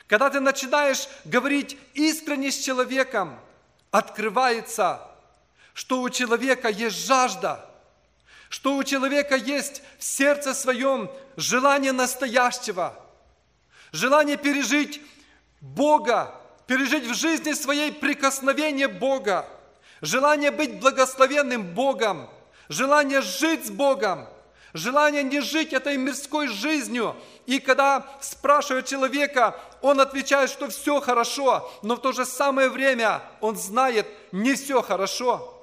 Speaker 4: когда ты начинаешь говорить искренне с человеком, открывается, что у человека есть жажда, что у человека есть в сердце своем желание настоящего, желание пережить Бога, пережить в жизни своей прикосновение Бога, желание быть благословенным Богом, желание жить с Богом, желание не жить этой мирской жизнью. И когда спрашивают человека, он отвечает, что все хорошо, но в то же самое время он знает, не все хорошо.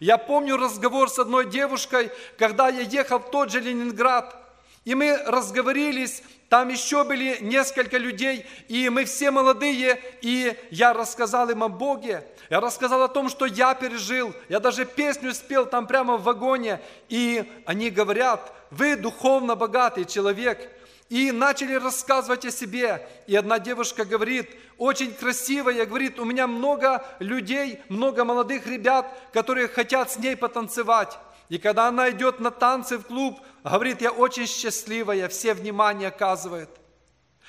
Speaker 4: Я помню разговор с одной девушкой, когда я ехал в тот же Ленинград, и мы разговорились, там еще были несколько людей, и мы все молодые, и я рассказал им о Боге. Я рассказал о том, что я пережил. Я даже песню спел там прямо в вагоне. И они говорят, вы духовно богатый человек. И начали рассказывать о себе. И одна девушка говорит, очень красивая, говорит, у меня много людей, много молодых ребят, которые хотят с ней потанцевать. И когда она идет на танцы в клуб, говорит, я очень счастливая, все внимание оказывают.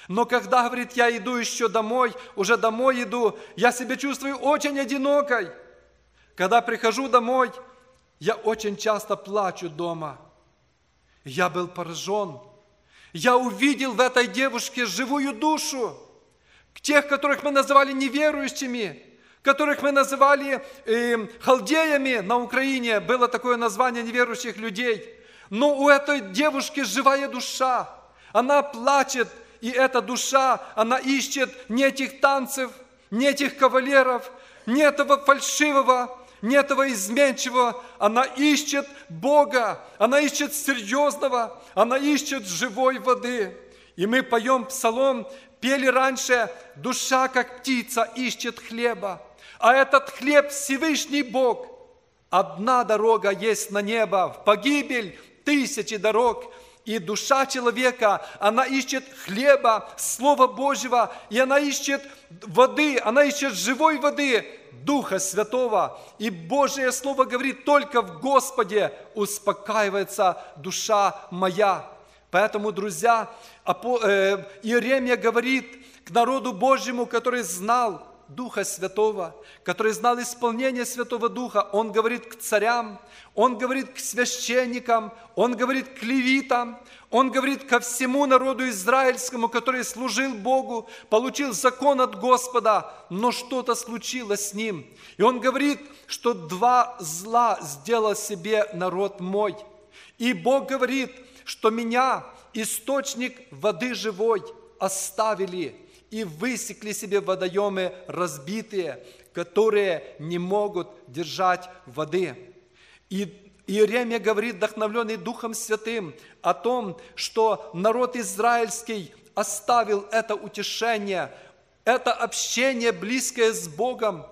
Speaker 4: Но когда, говорит, я иду еще домой, уже домой иду, я себя чувствую очень одинокой. Когда прихожу домой, я очень часто плачу дома. Я был поражен. Я увидел в этой девушке живую душу. К тех, которых мы называли неверующими, которых мы называли э, халдеями на Украине, было такое название неверующих людей. Но у этой девушки живая душа. Она плачет, и эта душа, она ищет не этих танцев, не этих кавалеров, не этого фальшивого, не этого изменчивого. Она ищет Бога, она ищет серьезного, она ищет живой воды. И мы поем псалом, пели раньше, душа, как птица, ищет хлеба. А этот хлеб Всевышний Бог. Одна дорога есть на небо, в погибель тысячи дорог. И душа человека, она ищет хлеба, Слова Божьего, и она ищет воды, она ищет живой воды, Духа Святого. И Божье Слово говорит, только в Господе успокаивается душа моя. Поэтому, друзья, э, Иеремия говорит к народу Божьему, который знал, Духа Святого, который знал исполнение Святого Духа, он говорит к царям, он говорит к священникам, он говорит к левитам, он говорит ко всему народу израильскому, который служил Богу, получил закон от Господа, но что-то случилось с ним. И он говорит, что два зла сделал себе народ мой. И Бог говорит, что меня, источник воды живой, оставили – и высекли себе водоемы разбитые, которые не могут держать воды. И Иеремия говорит, вдохновленный Духом Святым, о том, что народ израильский оставил это утешение, это общение близкое с Богом,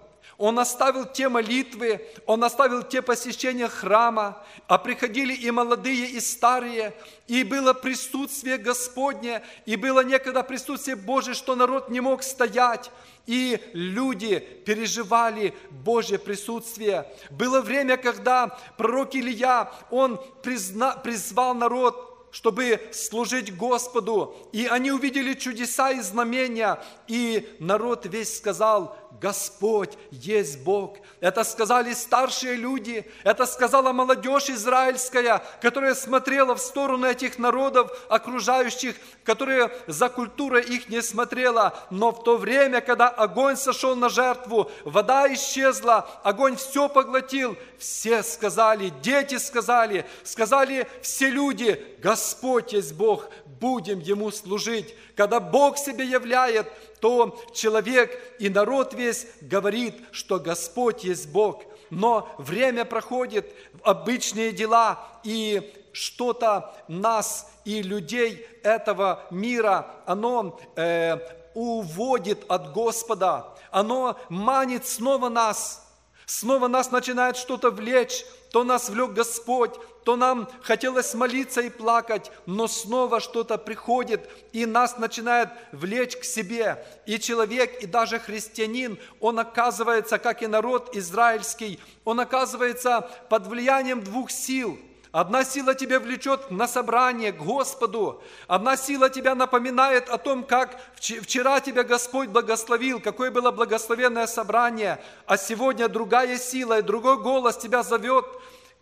Speaker 4: он оставил те молитвы, он оставил те посещения храма, а приходили и молодые, и старые, и было присутствие Господне, и было некогда присутствие Божие, что народ не мог стоять, и люди переживали Божье присутствие. Было время, когда пророк Илья, он призна, призвал народ чтобы служить Господу. И они увидели чудеса и знамения, и народ весь сказал, Господь есть Бог. Это сказали старшие люди, это сказала молодежь израильская, которая смотрела в сторону этих народов окружающих, которые за культурой их не смотрела. Но в то время, когда огонь сошел на жертву, вода исчезла, огонь все поглотил, все сказали, дети сказали, сказали все люди, Господь есть Бог, будем Ему служить. Когда Бог себе являет, то человек и народ весь говорит, что Господь есть Бог. Но время проходит, обычные дела, и что-то нас и людей этого мира, оно э, уводит от Господа, оно манит снова нас – Снова нас начинает что-то влечь, то нас влек Господь, то нам хотелось молиться и плакать, но снова что-то приходит и нас начинает влечь к себе. И человек, и даже христианин, он оказывается, как и народ израильский, он оказывается под влиянием двух сил – Одна сила тебя влечет на собрание к Господу. Одна сила тебя напоминает о том, как вчера тебя Господь благословил, какое было благословенное собрание. А сегодня другая сила и другой голос тебя зовет.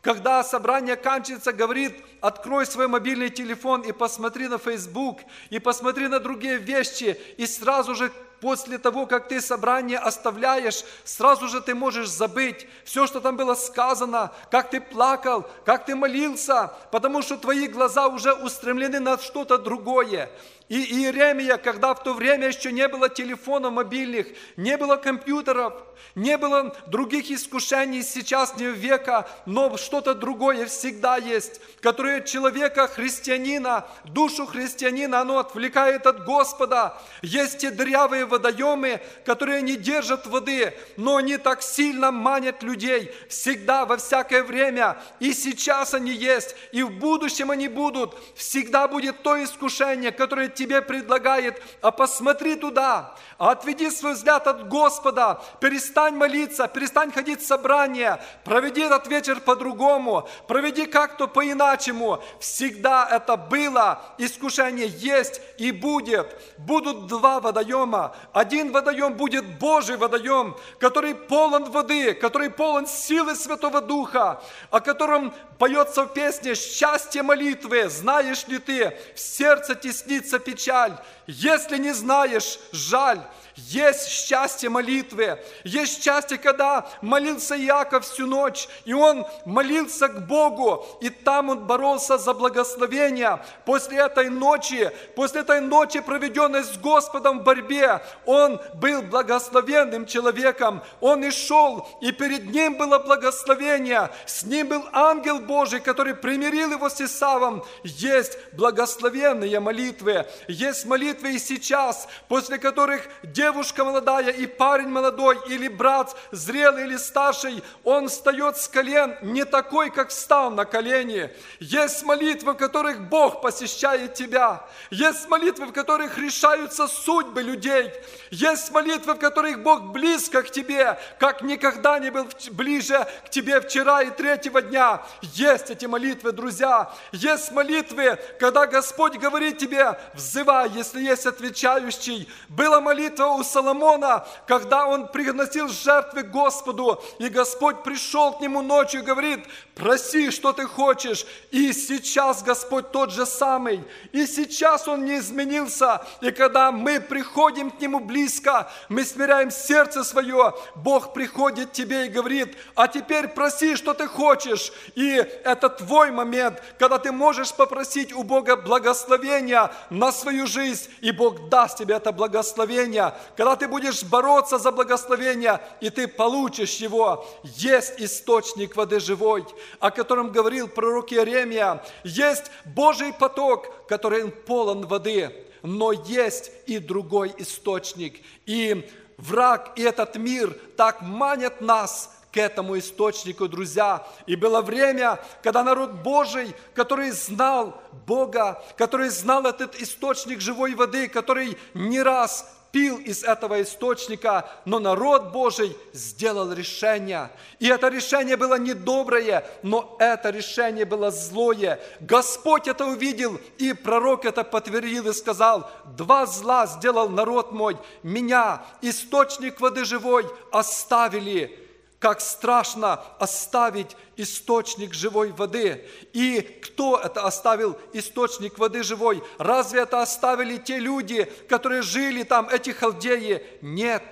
Speaker 4: Когда собрание кончится, говорит, открой свой мобильный телефон и посмотри на Facebook, и посмотри на другие вещи, и сразу же после того, как ты собрание оставляешь, сразу же ты можешь забыть все, что там было сказано, как ты плакал, как ты молился, потому что твои глаза уже устремлены на что-то другое. И Иеремия, когда в то время еще не было телефонов мобильных, не было компьютеров, не было других искушений сейчасного века, но что-то другое всегда есть, которое человека, христианина, душу христианина, оно отвлекает от Господа. Есть те дырявые водоемы, которые не держат воды, но они так сильно манят людей всегда, во всякое время. И сейчас они есть, и в будущем они будут. Всегда будет то искушение, которое тебе предлагает, а посмотри туда, а отведи свой взгляд от Господа, перестань молиться, перестань ходить в собрания, проведи этот вечер по-другому, проведи как-то по-иначему. Всегда это было, искушение есть и будет. Будут два водоема. Один водоем будет Божий водоем, который полон воды, который полон силы Святого Духа, о котором поется в песне «Счастье молитвы, знаешь ли ты, в сердце теснится печаль, если не знаешь, жаль». Есть счастье молитвы, есть счастье, когда молился Иаков всю ночь, и он молился к Богу, и там он боролся за благословение. После этой ночи, после этой ночи, проведенной с Господом в борьбе, он был благословенным человеком. Он и шел, и перед ним было благословение. С ним был ангел Божий, который примирил его с Исавом. Есть благословенные молитвы, есть молитвы и сейчас, после которых девушка молодая и парень молодой, или брат зрелый или старший, он встает с колен не такой, как встал на колени. Есть молитвы, в которых Бог посещает тебя. Есть молитвы, в которых решаются судьбы людей. Есть молитвы, в которых Бог близко к тебе, как никогда не был ближе к тебе вчера и третьего дня. Есть эти молитвы, друзья. Есть молитвы, когда Господь говорит тебе, взывай, если есть отвечающий. Была молитва у Соломона, когда он приносил жертвы Господу, и Господь пришел к нему ночью и говорит, проси, что ты хочешь. И сейчас Господь тот же самый, и сейчас Он не изменился. И когда мы приходим к Нему близко, мы смиряем сердце свое, Бог приходит к тебе и говорит, а теперь проси, что ты хочешь. И это твой момент, когда ты можешь попросить у Бога благословения на свою жизнь, и Бог даст тебе это благословение. Когда ты будешь бороться за благословение, и ты получишь его, есть источник воды живой, о котором говорил пророк Иеремия. Есть Божий поток, который полон воды, но есть и другой источник. И враг и этот мир так манят нас к этому источнику, друзья. И было время, когда народ Божий, который знал Бога, который знал этот источник живой воды, который не раз пил из этого источника, но народ Божий сделал решение. И это решение было недоброе, но это решение было злое. Господь это увидел, и пророк это подтвердил и сказал, два зла сделал народ мой, меня, источник воды живой, оставили как страшно оставить источник живой воды. И кто это оставил источник воды живой? Разве это оставили те люди, которые жили там, эти халдеи? Нет,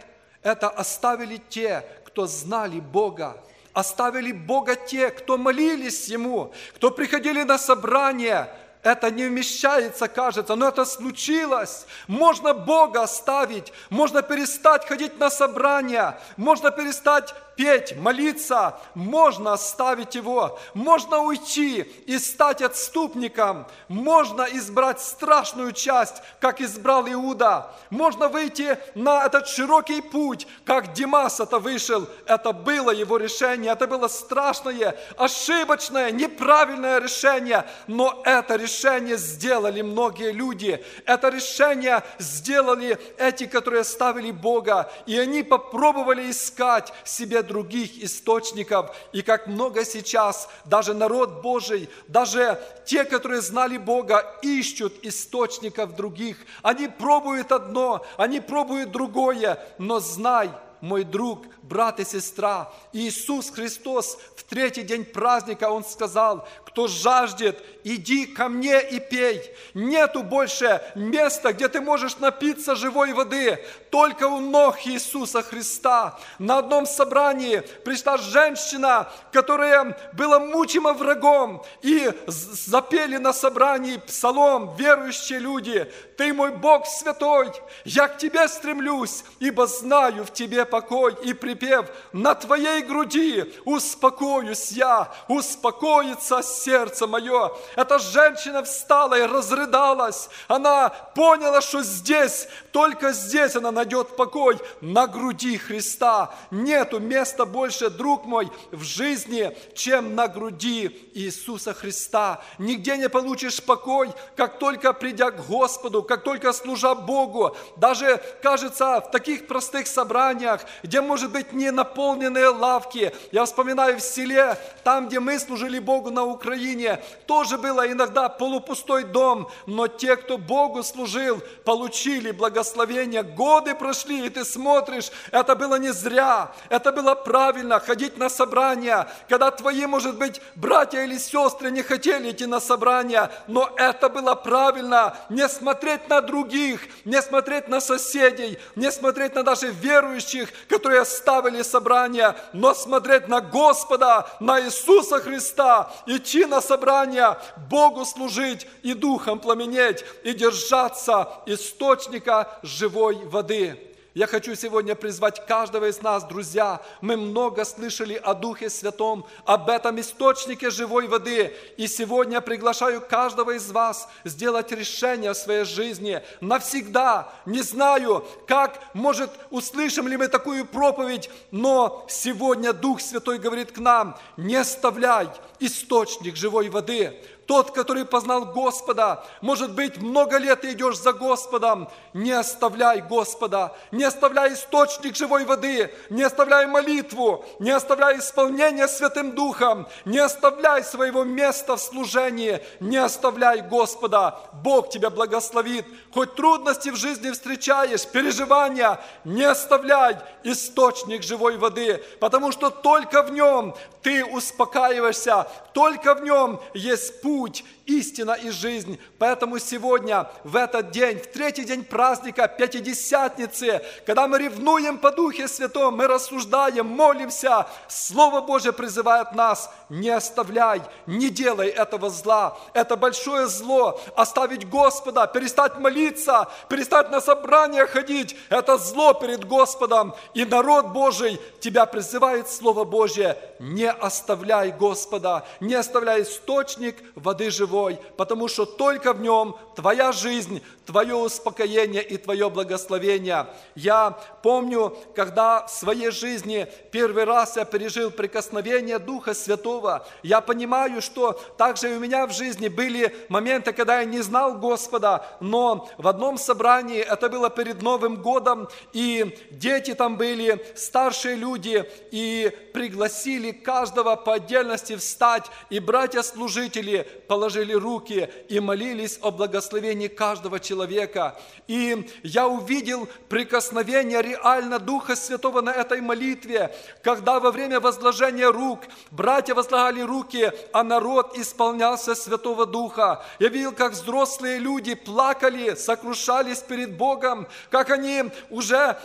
Speaker 4: это оставили те, кто знали Бога. Оставили Бога те, кто молились Ему, кто приходили на собрания, это не вмещается, кажется, но это случилось. Можно Бога оставить, можно перестать ходить на собрания, можно перестать петь, молиться, можно оставить его, можно уйти и стать отступником, можно избрать страшную часть, как избрал Иуда, можно выйти на этот широкий путь, как Димас это вышел, это было его решение, это было страшное, ошибочное, неправильное решение, но это решение сделали многие люди, это решение сделали эти, которые ставили Бога, и они попробовали искать себе других источников. И как много сейчас даже народ Божий, даже те, которые знали Бога, ищут источников других. Они пробуют одно, они пробуют другое, но знай, мой друг, брат и сестра, Иисус Христос в третий день праздника, Он сказал, кто жаждет, иди ко мне и пей. Нету больше места, где ты можешь напиться живой воды, только у ног Иисуса Христа. На одном собрании пришла женщина, которая была мучима врагом, и запели на собрании псалом верующие люди. Ты мой Бог святой, я к Тебе стремлюсь, ибо знаю в Тебе покой. И припев на Твоей груди успокоюсь я, успокоится сердце мое. Эта женщина встала и разрыдалась. Она поняла, что здесь, только здесь она найдет покой, на груди Христа. Нету места больше, друг мой, в жизни, чем на груди Иисуса Христа. Нигде не получишь покой, как только придя к Господу, как только служа Богу. Даже, кажется, в таких простых собраниях, где, может быть, не наполненные лавки. Я вспоминаю в селе, там, где мы служили Богу на Украине, тоже было иногда полупустой дом, но те, кто Богу служил, получили благословение. Годы прошли, и ты смотришь, это было не зря, это было правильно, ходить на собрания, когда твои, может быть, братья или сестры не хотели идти на собрания, но это было правильно, не смотреть на других, не смотреть на соседей, не смотреть на даже верующих, которые оставили собрания, но смотреть на Господа, на Иисуса Христа, идти на собрания, Богу служить и духом пламенеть, и держаться источника живой воды. Я хочу сегодня призвать каждого из нас, друзья. Мы много слышали о Духе Святом, об этом источнике живой воды. И сегодня приглашаю каждого из вас сделать решение в своей жизни навсегда. Не знаю, как, может, услышим ли мы такую проповедь, но сегодня Дух Святой говорит к нам, не оставляй источник живой воды. Тот, который познал Господа, может быть, много лет ты идешь за Господом, не оставляй Господа, не оставляй источник живой воды, не оставляй молитву, не оставляй исполнение Святым Духом, не оставляй своего места в служении, не оставляй Господа. Бог тебя благословит. Хоть трудности в жизни встречаешь, переживания, не оставляй источник живой воды, потому что только в нем ты успокаиваешься, только в нем есть путь, путь истина и жизнь. Поэтому сегодня, в этот день, в третий день праздника Пятидесятницы, когда мы ревнуем по Духе Святом, мы рассуждаем, молимся, Слово Божье призывает нас, не оставляй, не делай этого зла. Это большое зло, оставить Господа, перестать молиться, перестать на собрания ходить, это зло перед Господом. И народ Божий тебя призывает Слово Божье, не оставляй Господа, не оставляй источник воды живой, потому что только в нем твоя жизнь, твое успокоение и твое благословение. Я помню, когда в своей жизни первый раз я пережил прикосновение Духа Святого, я понимаю, что также и у меня в жизни были моменты, когда я не знал Господа, но в одном собрании, это было перед Новым годом, и дети там были, старшие люди, и пригласили каждого по отдельности встать, и братья-служители положили руки и молились о благословении каждого человека. И я увидел прикосновение реально Духа Святого на этой молитве, когда во время возложения рук братья возлагали руки, а народ исполнялся Святого Духа. Я видел, как взрослые люди плакали, сокрушались перед Богом, как они уже,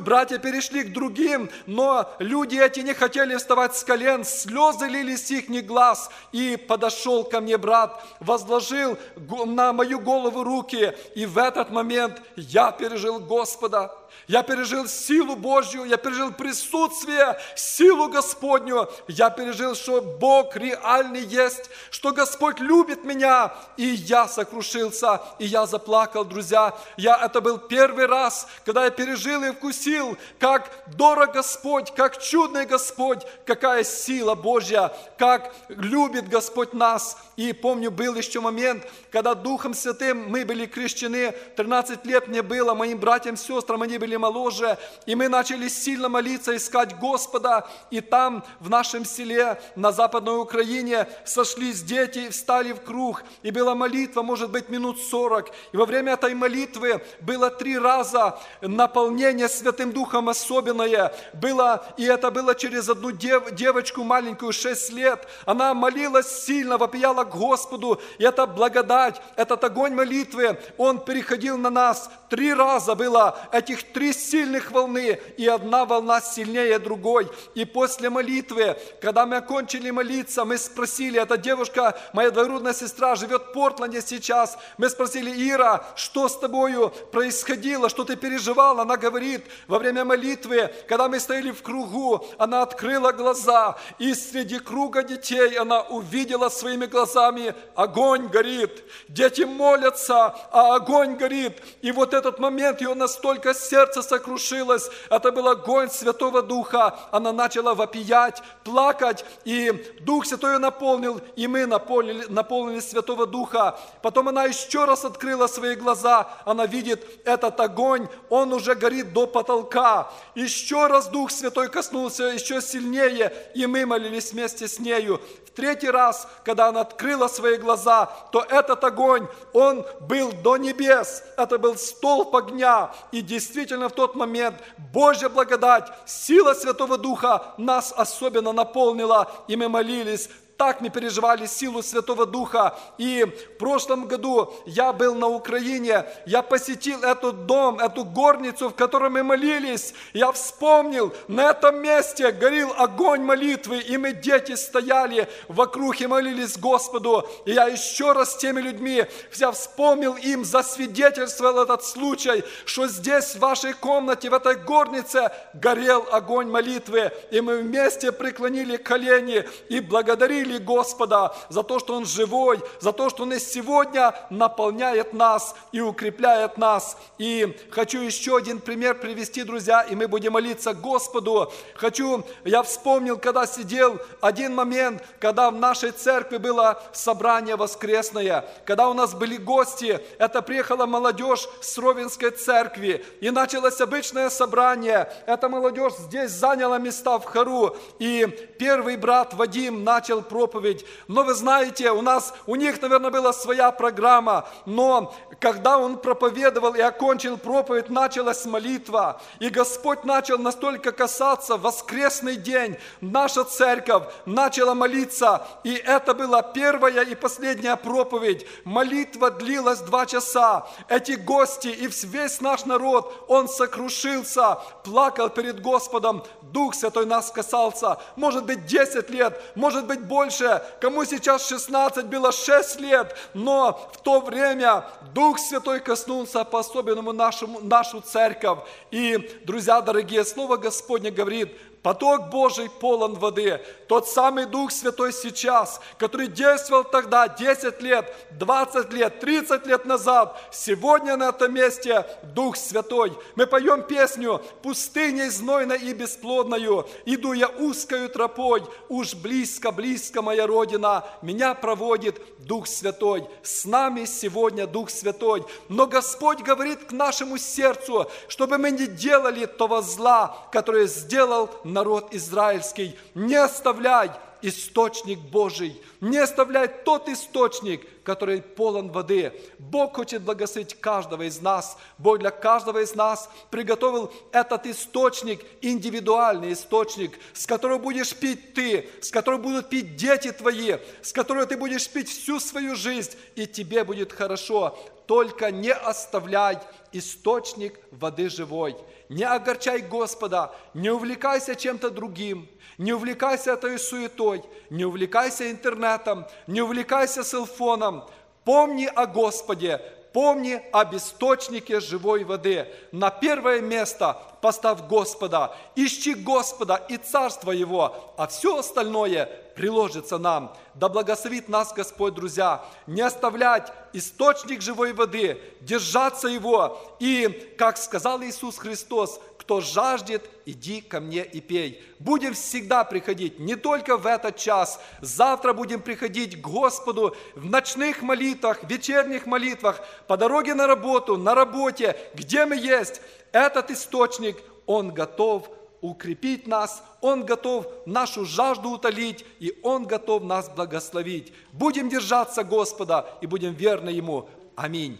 Speaker 4: братья перешли к другим, но люди эти не хотели вставать с колен, слезы лились их глаз. И подошел ко мне брат, возложил на мою голову руки, и в этот момент я пережил Господа. Я пережил силу Божью, я пережил присутствие, силу Господню. Я пережил, что Бог реальный есть, что Господь любит меня. И я сокрушился, и я заплакал, друзья. Я, это был первый раз, когда я пережил и вкусил, как дорог Господь, как чудный Господь, какая сила Божья, как любит Господь нас. И помню, был еще момент, когда Духом Святым мы были крещены, 13 лет мне было, моим братьям, сестрам, они были моложе, и мы начали сильно молиться, искать Господа, и там, в нашем селе, на Западной Украине, сошлись дети встали в круг, и была молитва, может быть, минут 40, и во время этой молитвы было три раза наполнение Святым Духом особенное, было, и это было через одну дев, девочку маленькую, 6 лет, она молилась сильно, вопияла к Господу, и эта благодать, этот огонь молитвы, он переходил на нас. Три раза было этих три сильных волны, и одна волна сильнее другой. И после молитвы, когда мы окончили молиться, мы спросили, эта девушка, моя двоюродная сестра, живет в Портленде сейчас, мы спросили, Ира, что с тобою происходило, что ты переживала? Она говорит, во время молитвы, когда мы стояли в кругу, она открыла глаза, и среди круга детей она увидела своими глазами, огонь горит, дети молятся, а огонь горит. И вот этот момент, ее настолько сердце сокрушилось, это был огонь Святого Духа, она начала вопиять, плакать, и Дух Святой ее наполнил, и мы наполнили, наполнили Святого Духа. Потом она еще раз открыла свои глаза, она видит этот огонь, он уже горит до потолка. Еще раз Дух Святой коснулся еще сильнее, и мы молились вместе с нею. В третий раз, когда она открыла свои глаза, то этот огонь, он был до небес. Это был столб огня. И действительно в тот момент Божья благодать, сила Святого Духа нас особенно наполнила. И мы молились так мы переживали силу Святого Духа. И в прошлом году я был на Украине, я посетил этот дом, эту горницу, в которой мы молились. Я вспомнил, на этом месте горел огонь молитвы, и мы, дети, стояли вокруг и молились Господу. И я еще раз с теми людьми, я вспомнил им, засвидетельствовал этот случай, что здесь, в вашей комнате, в этой горнице, горел огонь молитвы. И мы вместе преклонили колени и благодарили благодарили Господа за то, что Он живой, за то, что Он и сегодня наполняет нас и укрепляет нас. И хочу еще один пример привести, друзья, и мы будем молиться Господу. Хочу, я вспомнил, когда сидел один момент, когда в нашей церкви было собрание воскресное, когда у нас были гости, это приехала молодежь с Ровенской церкви, и началось обычное собрание. Эта молодежь здесь заняла места в хору, и первый брат Вадим начал проповедь. Но вы знаете, у нас, у них, наверное, была своя программа, но когда он проповедовал и окончил проповедь, началась молитва, и Господь начал настолько касаться, воскресный день, наша церковь начала молиться, и это была первая и последняя проповедь. Молитва длилась два часа. Эти гости и весь наш народ, он сокрушился, плакал перед Господом, Дух Святой нас касался. Может быть, 10 лет, может быть, больше больше, кому сейчас 16, было 6 лет, но в то время Дух Святой коснулся по-особенному нашему, нашу церковь. И, друзья дорогие, Слово Господне говорит, Поток Божий полон воды. Тот самый Дух Святой сейчас, который действовал тогда 10 лет, 20 лет, 30 лет назад, сегодня на этом месте Дух Святой. Мы поем песню «Пустыней знойной и бесплодною, иду я узкою тропой, уж близко-близко моя Родина, меня проводит Дух Святой». С нами сегодня Дух Святой. Но Господь говорит к нашему сердцу, чтобы мы не делали того зла, которое сделал народ израильский, не оставляй источник Божий, не оставляй тот источник, который полон воды. Бог хочет благословить каждого из нас. Бог для каждого из нас приготовил этот источник, индивидуальный источник, с которого будешь пить ты, с которого будут пить дети твои, с которого ты будешь пить всю свою жизнь, и тебе будет хорошо. Только не оставляй источник воды живой. Не огорчай Господа, не увлекайся чем-то другим, не увлекайся этой суетой, не увлекайся интернетом, не увлекайся селфоном. Помни о Господе, помни об источнике живой воды. На первое место поставь Господа, ищи Господа и Царство Его, а все остальное приложится нам. Да благословит нас Господь, друзья, не оставлять источник живой воды, держаться его. И, как сказал Иисус Христос, кто жаждет, иди ко мне и пей. Будем всегда приходить, не только в этот час. Завтра будем приходить к Господу в ночных молитвах, вечерних молитвах, по дороге на работу, на работе, где мы есть. Этот источник, он готов укрепить нас, Он готов нашу жажду утолить, и Он готов нас благословить. Будем держаться Господа и будем верны Ему. Аминь.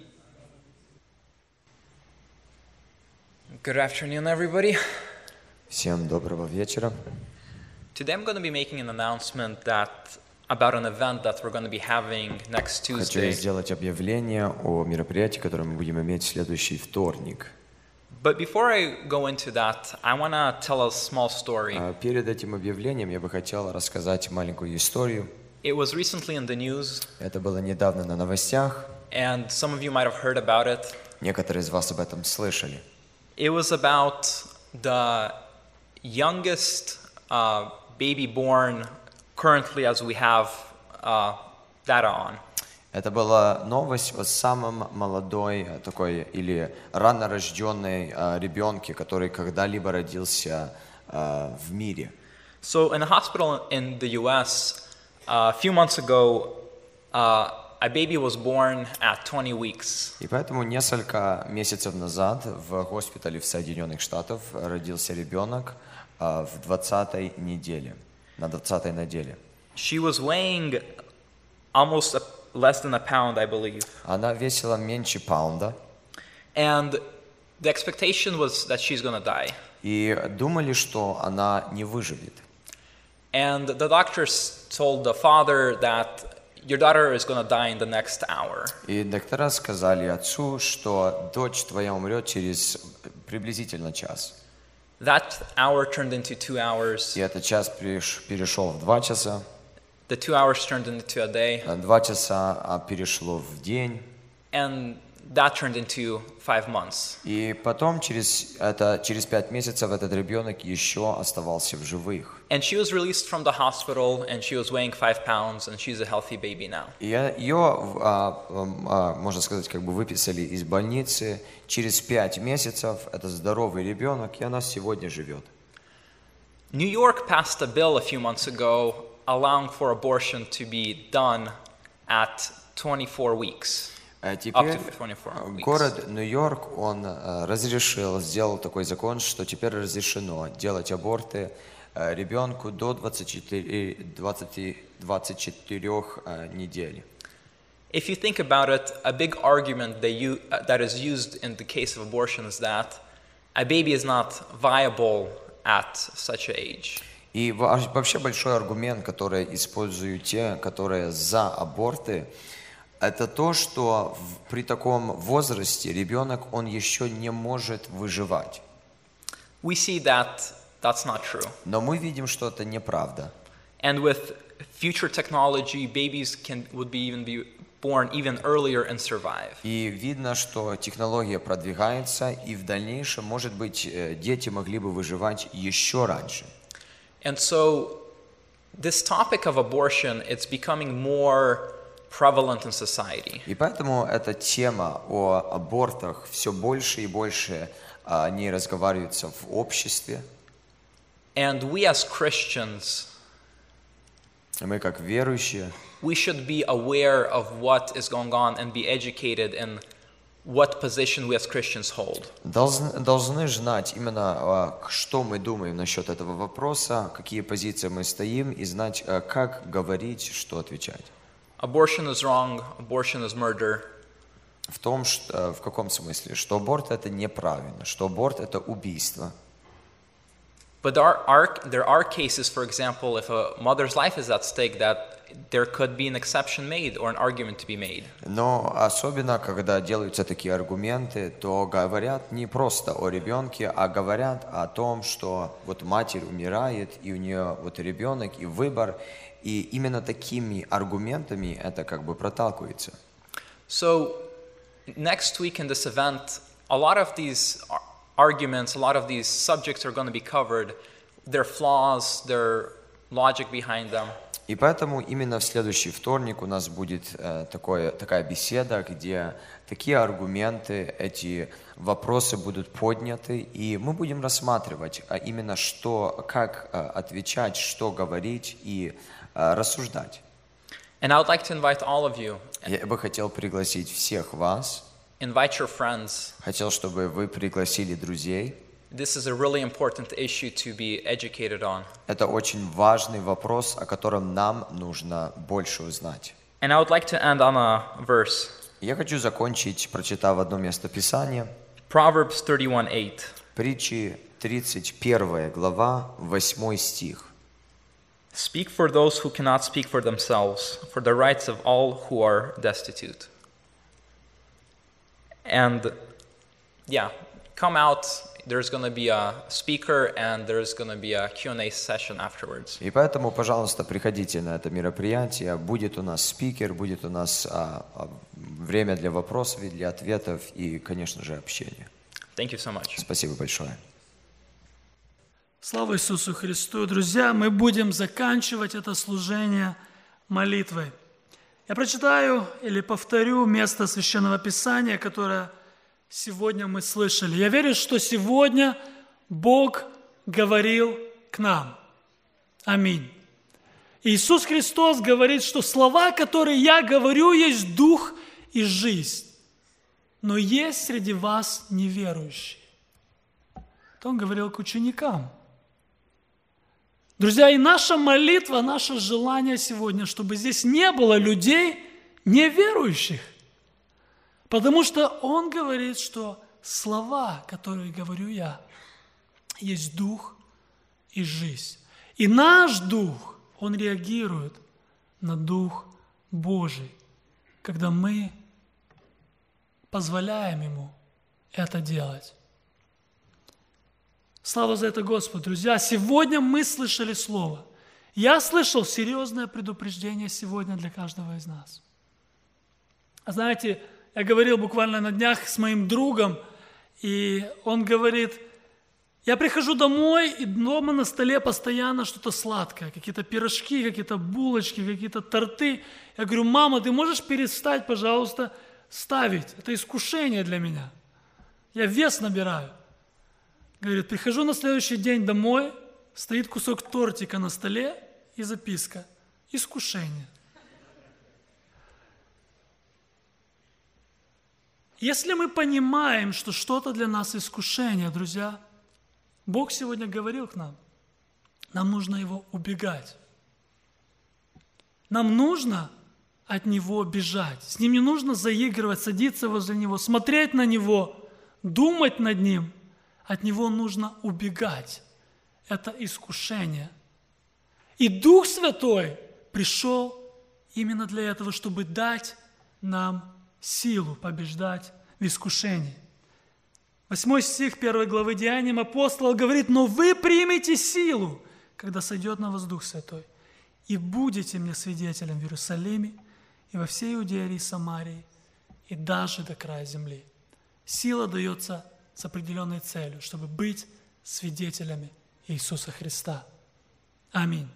Speaker 5: Good afternoon, everybody.
Speaker 1: Всем доброго вечера.
Speaker 5: Today I'm going to be making an announcement that about an event that we're going to be having next
Speaker 1: Хочу
Speaker 5: Tuesday.
Speaker 1: сделать объявление о мероприятии, которое мы будем иметь в следующий вторник.
Speaker 5: But before I go into that, I want to tell a small story.
Speaker 1: А Перед этим объявлением я бы хотел рассказать маленькую историю.
Speaker 5: It was recently in the news,
Speaker 1: Это было недавно на новостях.
Speaker 5: and some of you might have heard about it.
Speaker 1: Некоторые из вас об этом слышали.
Speaker 5: It was about the youngest uh, baby born currently as we have uh, data on.
Speaker 1: Это была новость о самом молодой э, такой или рано рожденной э, ребенке, который когда-либо родился э, в мире.
Speaker 5: So, in a hospital in the US, a few months ago, uh, a baby was born at 20 weeks.
Speaker 1: И поэтому несколько месяцев назад в госпитале в Соединенных Штатах родился ребенок э, в 20 неделе, на 20 неделе.
Speaker 5: She was weighing almost a, less than a pound, I believe.
Speaker 1: Она весила меньше паунда,
Speaker 5: And the expectation was that she's to die.
Speaker 1: и думали, что она не выживет.
Speaker 5: And the doctors told the father that your daughter is to die in the next hour.
Speaker 1: И доктора сказали отцу, что дочь твоя умрет через приблизительно час.
Speaker 5: That hour turned into two hours.
Speaker 1: И этот час переш- перешел в два часа,
Speaker 5: The two hours turned into a day.
Speaker 1: а два часа а, перешло в день.
Speaker 5: And that turned into five months.
Speaker 1: И потом, через, это, через пять месяцев, этот ребенок еще оставался в живых.
Speaker 5: And she was released from the hospital and she was weighing five pounds and she's a healthy baby now.
Speaker 1: И я- ее, а, а, можно сказать, как бы выписали из больницы. Через пять месяцев это здоровый ребенок, и она сегодня живет.
Speaker 5: New York passed a bill a few months ago allowing for abortion to be done at 24 weeks.
Speaker 1: А
Speaker 5: Up
Speaker 1: теперь
Speaker 5: to 24
Speaker 1: э,
Speaker 5: weeks.
Speaker 1: город Нью-Йорк, он э, разрешил, сделал такой закон, что теперь разрешено делать аборты э, ребенку до 24, 20, 24 э, недель.
Speaker 5: If you think about it, a big argument that, you, uh, that is used in the case of abortion is that a baby is not viable at such an age.
Speaker 1: И во- вообще большой аргумент, который используют те, которые за аборты, это то, что при таком возрасте ребенок, он еще не может выживать.
Speaker 5: We see that that's not true.
Speaker 1: Но мы видим, что это неправда.
Speaker 5: And with future technology, babies can, would be even be born even earlier and survive.
Speaker 1: И видно, что технология продвигается, и в дальнейшем, может быть, э, дети могли бы выживать еще раньше.
Speaker 5: And so this topic of abortion, it's becoming more prevalent in society.
Speaker 1: И поэтому эта тема о абортах все больше и больше а, о ней разговаривается в обществе.
Speaker 5: And we as Christians,
Speaker 1: И Мы, как верующие,
Speaker 5: we should be aware of what is going on and be educated in what position we as Christians hold.
Speaker 1: должны, должны знать именно, а, что мы думаем насчет этого вопроса, какие позиции мы стоим, и знать, а, как говорить, что отвечать.
Speaker 5: Abortion is wrong, abortion is murder.
Speaker 1: В том, что, в каком смысле? Что аборт это неправильно, что аборт это убийство.
Speaker 5: But there are, there are cases, for example, if a mother's life is at stake, that there could be an exception made or an argument to be made.
Speaker 1: Но особенно, когда делаются такие аргументы, то говорят не просто о ребенке, а говорят о том, что вот матерь умирает, и у нее вот ребенок, и выбор, и именно такими аргументами это как бы проталкивается.
Speaker 5: So, next week in this event, a lot of these ar- arguments, a lot of these subjects are going to be covered, their flaws, their logic behind them.
Speaker 1: И поэтому именно в следующий вторник у нас будет э, такое, такая беседа, где такие аргументы, эти вопросы будут подняты, и мы будем рассматривать а именно что, как э, отвечать, что говорить и э, рассуждать.
Speaker 5: And I would like to invite all of you,
Speaker 1: Я бы хотел пригласить всех вас,
Speaker 5: invite your friends.
Speaker 1: хотел, чтобы вы пригласили друзей.
Speaker 5: This is a really important issue to be educated on.
Speaker 1: Это очень важный вопрос, о котором нам нужно больше узнать.
Speaker 5: And I would like to end on a verse
Speaker 1: Я хочу закончить, прочитав одно место Писания,
Speaker 5: Proverbs 31:8.
Speaker 1: притчи 31 глава, 8 стих.
Speaker 5: Speak for those who cannot speak for themselves, for the rights of all who are destitute. And yeah, come out. There's going to be a speaker and there's going to be a Q&A session afterwards.
Speaker 1: И поэтому, пожалуйста, приходите на это мероприятие. Будет у нас спикер, будет у нас а, а, время для вопросов и для ответов и, конечно же, общения.
Speaker 5: Thank you so much.
Speaker 1: Спасибо большое.
Speaker 6: Слава Иисусу Христу! Друзья, мы будем заканчивать это служение молитвой. Я прочитаю или повторю место Священного Писания, которое сегодня мы слышали. Я верю, что сегодня Бог говорил к нам. Аминь. Иисус Христос говорит, что слова, которые я говорю, есть дух и жизнь. Но есть среди вас неверующие. Это он говорил к ученикам. Друзья, и наша молитва, наше желание сегодня, чтобы здесь не было людей неверующих. Потому что он говорит, что слова, которые говорю я, есть дух и жизнь. И наш дух, он реагирует на дух Божий, когда мы позволяем ему это делать. Слава за это Господу. Друзья, сегодня мы слышали Слово. Я слышал серьезное предупреждение сегодня для каждого из нас. А знаете, я говорил буквально на днях с моим другом, и он говорит, я прихожу домой, и дома на столе постоянно что-то сладкое, какие-то пирожки, какие-то булочки, какие-то торты. Я говорю, мама, ты можешь перестать, пожалуйста, ставить? Это искушение для меня. Я вес набираю. Говорит, прихожу на следующий день домой, стоит кусок тортика на столе и записка. Искушение. Если мы понимаем, что что-то для нас искушение, друзья, Бог сегодня говорил к нам, нам нужно его убегать. Нам нужно от него бежать. С ним не нужно заигрывать, садиться возле него, смотреть на него, думать над ним. От него нужно убегать. Это искушение. И Дух Святой пришел именно для этого, чтобы дать нам силу побеждать в искушении. Восьмой стих первой главы Деяниям апостол говорит, «Но вы примете силу, когда сойдет на вас Дух Святой, и будете мне свидетелем в Иерусалиме и во всей Иудее и Самарии, и даже до края земли». Сила дается с определенной целью, чтобы быть свидетелями Иисуса Христа. Аминь.